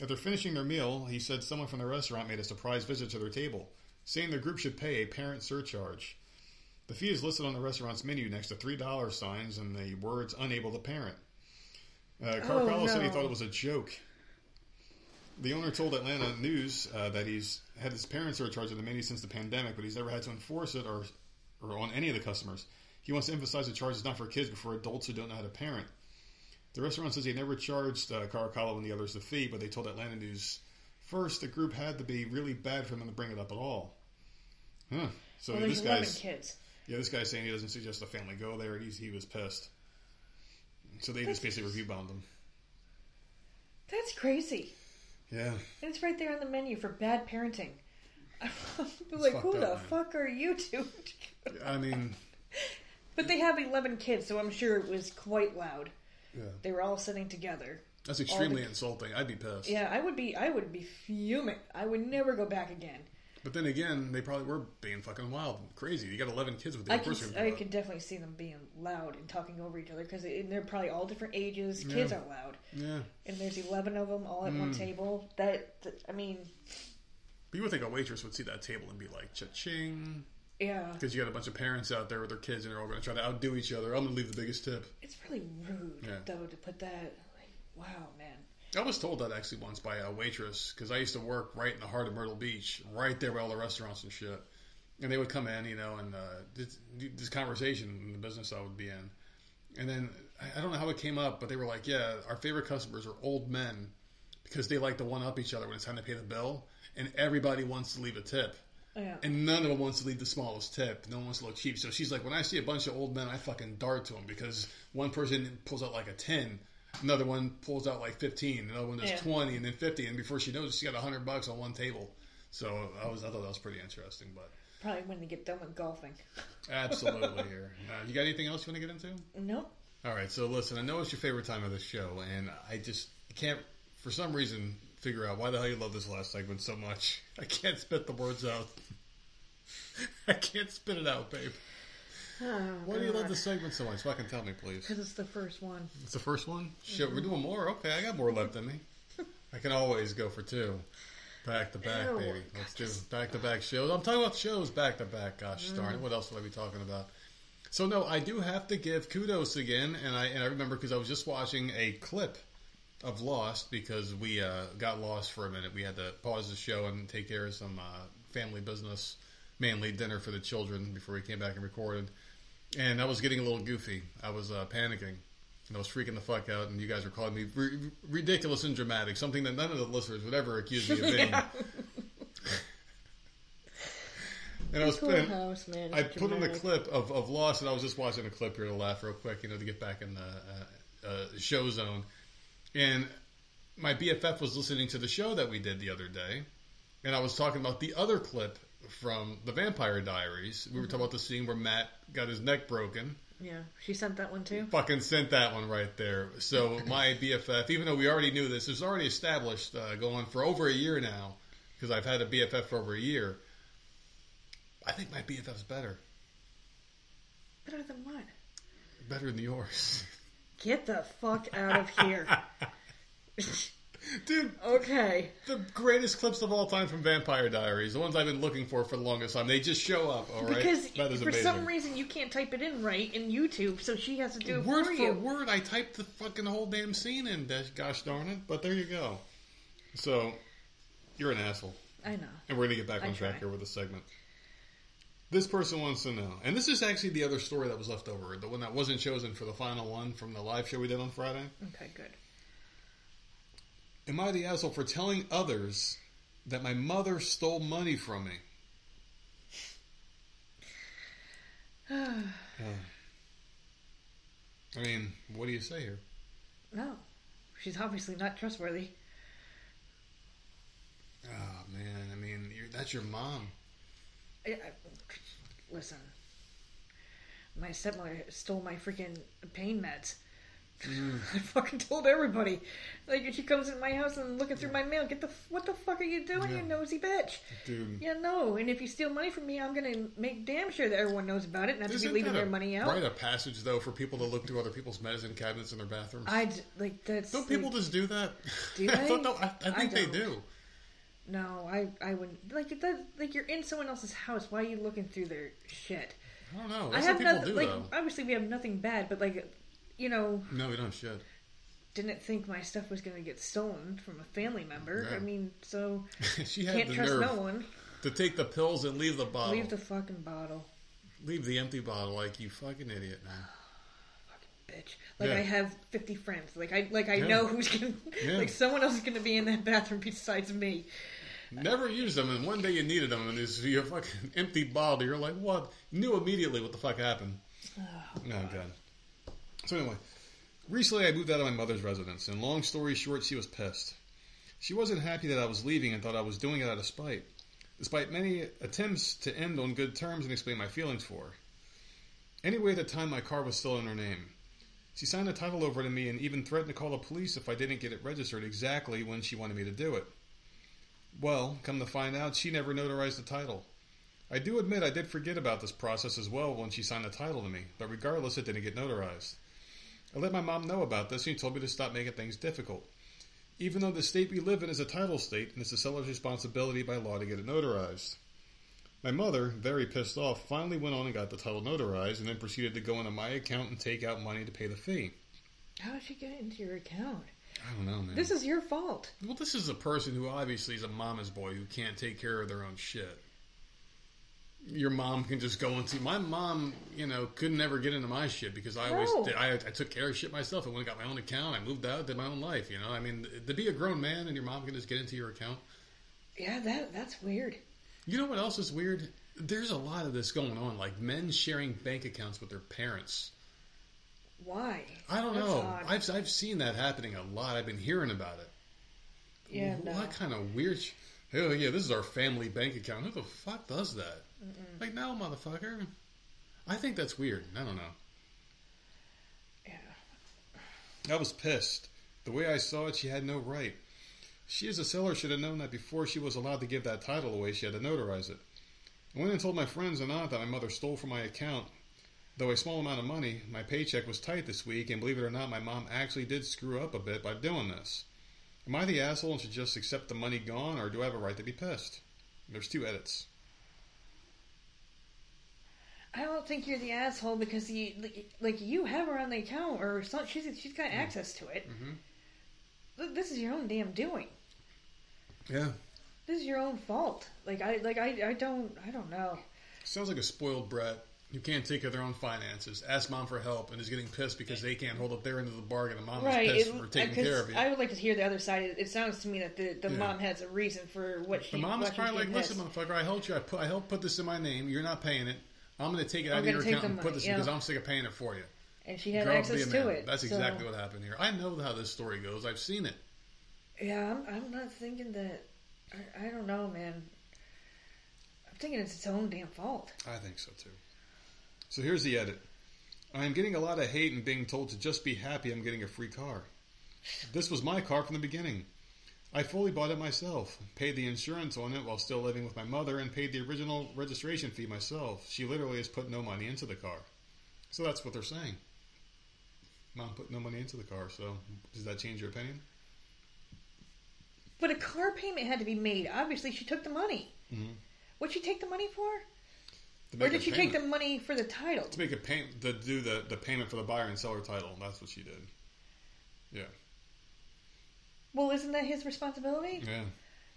After finishing their meal, he said someone from the restaurant made a surprise visit to their table, saying the group should pay a parent surcharge. The fee is listed on the restaurant's menu next to $3 signs and the words unable to parent. Uh, Caracalo Oh, said he thought it was a joke. The owner told Atlanta News uh, that he's had his parent surcharge on the menu since the pandemic, but he's never had to enforce it or, or on any of the customers. He wants to emphasize the charge is not for kids, but for adults who don't know how to parent. The restaurant says he never charged uh, Caracalo and the others the fee, but they told Atlanta News first the group had to be really bad for them to bring it up at all. Huh. So well, this there's 11 guy's kids. yeah, this guy's saying he doesn't suggest the family go there. He's, he was pissed. So they just basically review bombed him. That's crazy. Yeah. And it's right there on the menu for bad parenting. Like, who the fuck are you two? I mean, but they have 11 kids, so I'm sure it was quite loud. yeah. They were all sitting together. That's extremely the- insulting. I'd be pissed. Yeah, I would be. I would be fuming. I would never go back again. But then again, they probably were being fucking wild and crazy. You got 11 kids with you. I can. I could definitely see them being loud and talking over each other because they're probably all different ages. Kids Yeah. are loud, Yeah. and there's 11 of them all at Mm. one table. That, that- I mean, But you would think a waitress would see that table and be like, cha-ching. Yeah, Because you got a bunch of parents out there with their kids and they're all going to try to outdo each other. I'm going to leave the biggest tip. it's really rude Yeah. though to put that. Like, wow, man. I was told that actually once by a waitress because I used to work right in the heart of Myrtle Beach, right there by all the restaurants and shit. And they would come in, you know, and uh, this, this conversation in the business I would be in. And then I- I don't know how it came up, but they were like, "Yeah, our favorite customers are old men because they like to one up each other when it's time to pay the bill, and everybody wants to leave a tip." Yeah. And none of them wants to leave the smallest tip. No one wants to look cheap. So she's like, when I see a bunch of old men, I fucking dart to them because one person pulls out like a 10, another one pulls out like 15, another one does Yeah. 20, and then 50. And before she knows it, she got 100 bucks on one table. So I was, I thought that was pretty interesting. But Probably when they get done with golfing. absolutely here. Uh, you got anything else you want to get into? Nope. All right. So listen, I know it's your favorite time of the show, and I just can't, for some reason, figure out why the hell you love this last segment so much. I can't spit the words out. I can't spit it out, babe. Oh, why do you love this segment so much? Fucking tell me, please. Because it's the first one. It's the first one? Shit, we're mm-hmm. doing more? Okay, I got more left in me. I can always go for two. Back to back, Ew. baby. Let's do back to back shows. I'm talking about shows back to back. Gosh mm. darn it. What else would I be talking about? So no, I do have to give kudos again, and I and I remember because I was just watching a clip of Lost because we uh, got lost for a minute. We had to pause the show and take care of some uh, family business, mainly dinner for the children before we came back and recorded. And I was getting a little goofy. I was uh, panicking. And I was freaking the fuck out, and you guys were calling me r- ridiculous and dramatic, something that none of the listeners would ever accuse me of being. Yeah. And I was Cool and house, man. I It's put in a clip of, of Lost, and I was just watching a clip here to laugh real quick, you know, to get back in the uh, uh, show zone. And my BFF was listening to the show that we did the other day, and I was talking about the other clip from the Vampire Diaries. We were talking about the scene where Matt got his neck broken. Yeah, she sent that one too. Fucking sent that one right there. So my BFF, even though we already knew this, it was already established uh, going for over a year now, because I've had a BFF for over a year. I think my BFF's better, Better than what? better than yours. Get the fuck out of here. Dude, Okay. the greatest clips of all time from Vampire Diaries, the ones I've been looking for for the longest time, they just show up, all right? Because for amazing. some reason you can't type it in right in YouTube, so she has to do it word for for you. word, I typed the fucking whole damn scene in, gosh darn it. But there you go. So, you're an asshole. I know. And we're going to get back I on track try. here with the segment. This person wants to know, and this is actually the other story that was left over, the one that wasn't chosen for the final one from the live show we did on Friday. Okay, good. Am I the asshole for telling others that my mother stole money from me? Uh, I mean, what do you say here? No, she's obviously not trustworthy. Oh man, I mean, you're, that's your mom. I, I, listen, my stepmother stole my freaking pain meds. Mm. I fucking told everybody. Like, she comes in my house and looking through my mail, get the what the fuck are you doing, Yeah. you nosy bitch? Dude, Yeah, no. And if you steal money from me, I'm gonna make damn sure that everyone knows about it, not to be leaving their a- money out. Write a passage though for people to look through other people's medicine cabinets in their bathrooms. I like that's. don't people like, just do that? Do I, they? I, I I think they don't. do. No, I I wouldn't like that. Like you're in someone else's house. Why are you looking through their shit? I don't know. I have nothing. do Like though. obviously we have nothing bad, but like, you know, No, we don't shit. didn't think my stuff was going to get stolen from a family member. I mean, so she had can't trust no one. to take the pills and leave the bottle. Leave the fucking bottle, Leave the empty bottle like you fucking idiot, man. bitch. Like Yeah. I have fifty friends. Like I like I Yeah. know who's gonna. Yeah. Like someone else is going to be in that bathroom besides me. Never used them, and one day you needed them, and it's your fucking empty bottle. You're like, what? Knew immediately what the fuck happened. Oh, No, God. So anyway, recently I moved out of my mother's residence, and long story short, she was pissed. She wasn't happy that I was leaving and thought I was doing it out of spite, despite many attempts to end on good terms and explain my feelings for her. Anyway, at the time, my car was still in her name. She signed the title over to me and even threatened to call the police if I didn't get it registered exactly when she wanted me to do it. Well, come to find out, she never notarized the title. I do admit I did forget about this process as well when she signed the title to me, but regardless, it didn't get notarized. I let my mom know about this and she told me to stop making things difficult. Even though the state we live in is a title state and it's the seller's responsibility by law to get it notarized. My mother, very pissed off, finally went on and got the title notarized and then proceeded to go into my account and take out money to pay the fee. How did she get into your account? I don't know, man. This is your fault. Well, this is a person who obviously is a mama's boy who can't take care of their own shit. Your mom can just go into my mom. You know, could never get into my shit because I always No. did, I, I took care of shit myself. I went and got my own account. I moved out, did my own life. You know, I mean, to be a grown man and your mom can just get into your account. Yeah, that that's weird. You know what else is weird? There's a lot of this going on, like men sharing bank accounts with their parents. Why? I don't That's know. odd. I've I've seen that happening a lot. I've been hearing about it. Yeah, Wh- no. What kind of weird? Sh- Hell yeah, this is our family bank account. Who the fuck does that? Like, no, motherfucker. I think that's weird. I don't know. Yeah. I was pissed. The way I saw it, she had no right. She, as a seller, should have known that before she was allowed to give that title away, she had to notarize it. I went and told my friends and aunt that my mother stole from my account. Though a small amount of money, my paycheck was tight this week, and believe it or not, my mom actually did screw up a bit by doing this. Am I the asshole and should just accept the money gone, or do I have a right to be pissed? There's two edits. I don't think you're the asshole because you like, like you have her on the account or she's she's got access to it. Mhm. This is your own damn doing. Yeah. This is your own fault. Like I like I I don't I don't know. Sounds like a spoiled brat who can't take care of their own finances, ask mom for help, and is getting pissed because they can't hold up their end of the bargain, and mom right. is pissed it- for taking care of you. I would like to hear the other side. It, it sounds to me that the, the Yeah. mom has a reason for what she. The mom is probably like, listen, motherfucker, I helped you. I, put, I helped put this in my name. You're not paying it. I'm going to take it out I'm of your account and put this yeah. because I'm sick of paying it for you. and she had up, access to it. That's so- exactly what happened here. I know how this story goes. I've seen it. Yeah, I'm, I'm not thinking that. I, I don't know, man. I'm thinking it's its own damn fault. I think so too. So here's the edit. I am getting a lot of hate and being told to just be happy I'm getting a free car. This was my car from the beginning. I fully bought it myself, paid the insurance on it while still living with my mother, and paid the original registration fee myself. She literally has put no money into the car. So that's what they're saying. Mom put no money into the car, so does that change your opinion? But a car payment had to be made. Obviously, she took the money. Mhm. What'd she take the money for? Or did she take the money for the title? to make a payment to do the, the payment for the buyer and seller title? And That's what she did. Yeah, Well, isn't that his responsibility? yeah.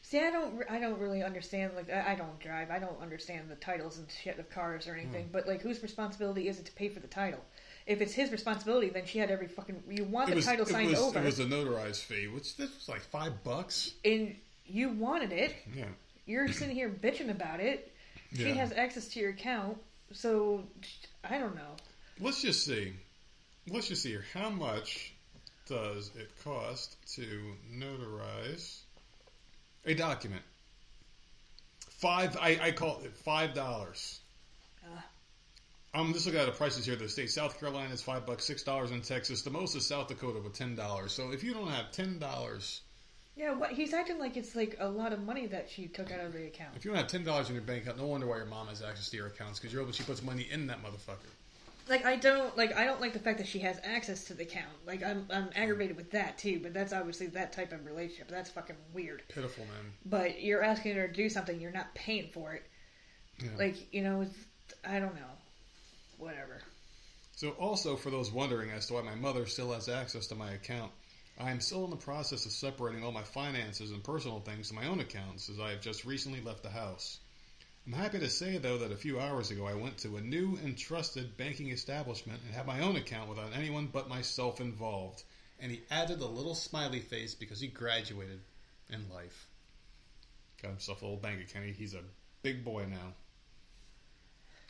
See, I don't, I don't really understand. Like, I, don't drive. I don't understand the titles and shit of cars or anything. Hmm. But like, whose responsibility is it to pay for the title? If it's his responsibility, then she had every fucking. You want the title signed was, over, It was a notarized fee, which this was like five bucks. and you wanted it. Yeah. You're sitting here bitching about it. She has access to your account, so I don't know. Let's just see. Let's just see here. How much does it cost to notarize a document? Five. I, I call it five dollars. Uh. I'm just looking at the prices here. The state South Carolina is five bucks, six dollars in Texas. The most is South Dakota with ten dollars. So if you don't have ten dollars, Yeah, what he's acting like it's like a lot of money that she took out of the account. if you don't have ten dollars in your bank account, no wonder why your mom has access to your accounts because you're able. She puts money in that motherfucker. Like I don't like I don't like the fact that she has access to the account. Like I'm I'm aggravated with that too. But that's obviously that type of relationship. That's fucking weird. Pitiful man. But you're asking her to do something, you're not paying for it. Yeah. Like you know, I don't know, whatever. So, also for those wondering as to why my mother still has access to my account, I am still in the process of separating all my finances and personal things to my own accounts as I have just recently left the house. I'm happy to say, though, that a few hours ago I went to a new and trusted banking establishment and had my own account without anyone but myself involved. And he added a little smiley face because he graduated in life. Got himself a little bank account. He's a big boy now.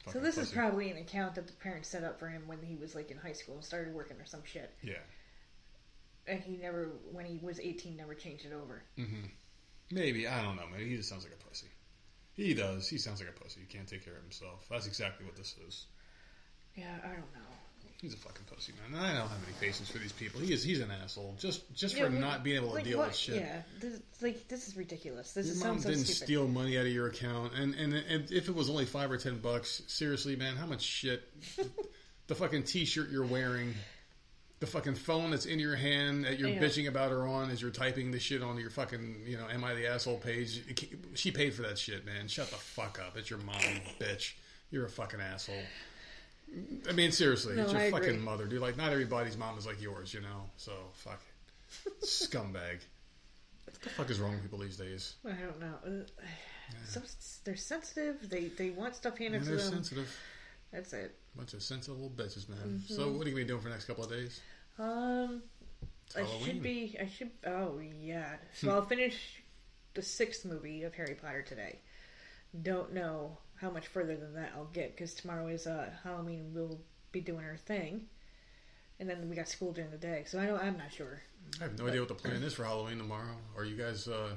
So Fucking this is probably an account that the parents set up for him when he was like in high school and started working or some shit. Yeah. And he never, when he was 18, never changed it over. hmm Maybe I don't know. Maybe he just sounds like a pussy. He does. He sounds like a pussy. He can't take care of himself. That's exactly what this is. Yeah, I don't know. He's a fucking pussy, man. I don't have any patience for these people. He is. He's an asshole. Just just Yeah, for not being able to like, deal what- with shit. Yeah, this, like this is ridiculous. This Your is mom so didn't stupid. steal money out of your account, and, and and if it was only five or ten bucks, seriously, man, how much shit? the fucking T-shirt you're wearing, the fucking phone that's in your hand that you're Yeah. bitching about her on as you're typing the shit on your fucking you know am I the asshole page. She paid for that shit, man. Shut the fuck up. It's your mom, bitch. You're a fucking asshole. I mean, seriously, No, it's your I agree. fucking mother, dude. Like, not everybody's mom is like yours, you know. So fuck it, scumbag. What the fuck is wrong with people these days? I don't know. Uh, some, they're sensitive. They they want stuff handed And to they're them. sensitive. That's it. Bunch of little bitches, man. Mm-hmm. So, what are you gonna be doing for the next couple of days? Um, It's I Halloween. should be. I should. Oh yeah. So I'll finish the sixth movie of Harry Potter today. Don't know how much further than that I'll get because tomorrow is uh, Halloween. We'll be doing our thing, and then we got school during the day. So I don't. I'm not sure. I have no idea what the plan is for Halloween tomorrow. Are you guys? uh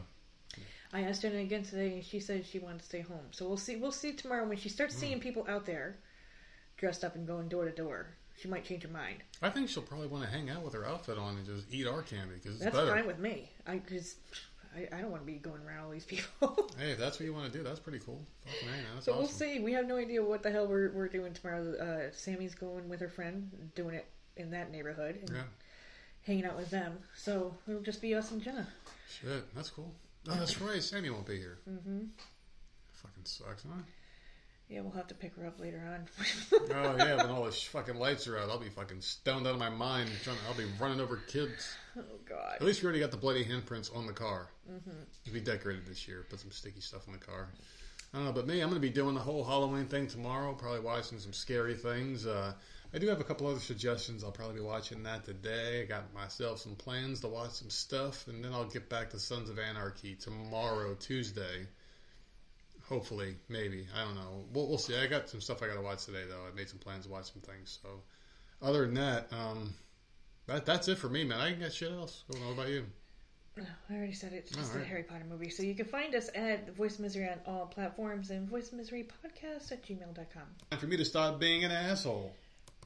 I asked Jenna again today, and she said she wanted to stay home. So we'll see. We'll see tomorrow when she starts seeing people out there dressed up and going door to door. She might change her mind. I think she'll probably want to hang out with her outfit on and just eat our candy because it's That's better. fine with me. I just. I, I don't want to be going around all these people. Hey, if that's what you want to do, that's pretty cool. Fucking man, that's So awesome. we'll see. We have no idea what the hell we're, we're doing tomorrow. Uh, Sammy's going with her friend, doing it in that neighborhood, and Yeah, hanging out with them. So it'll just be us and Jenna. shit, that's cool. Oh, that's right. Sammy won't be here. hmm Fucking sucks, huh? Yeah, we'll have to pick her up later on. Oh yeah, when all the fucking lights are out, I'll be fucking stoned out of my mind. Trying, to, I'll be running over kids. oh God. At least we already got the bloody handprints on the car. Mm-hmm. We decorated this year, put some sticky stuff in the car. I don't know, but me, I'm going to be doing the whole Halloween thing tomorrow. Probably watching some scary things. Uh, I do have a couple other suggestions. I'll probably be watching that today. I got myself some plans to watch some stuff, and then I'll get back to Sons of Anarchy tomorrow, Tuesday. Hopefully, maybe I don't know. We'll, we'll see. I got some stuff I got to watch today, though. I made some plans to watch some things. So, other than that, um, that that's it for me, man. I ain't got shit else. I don't know about you. No, I already said it. It's just All a. Harry Potter movie. So you can find us at Voice Misery on all platforms and Voice Misery Podcast at gmail.com. Time for me to stop being an asshole.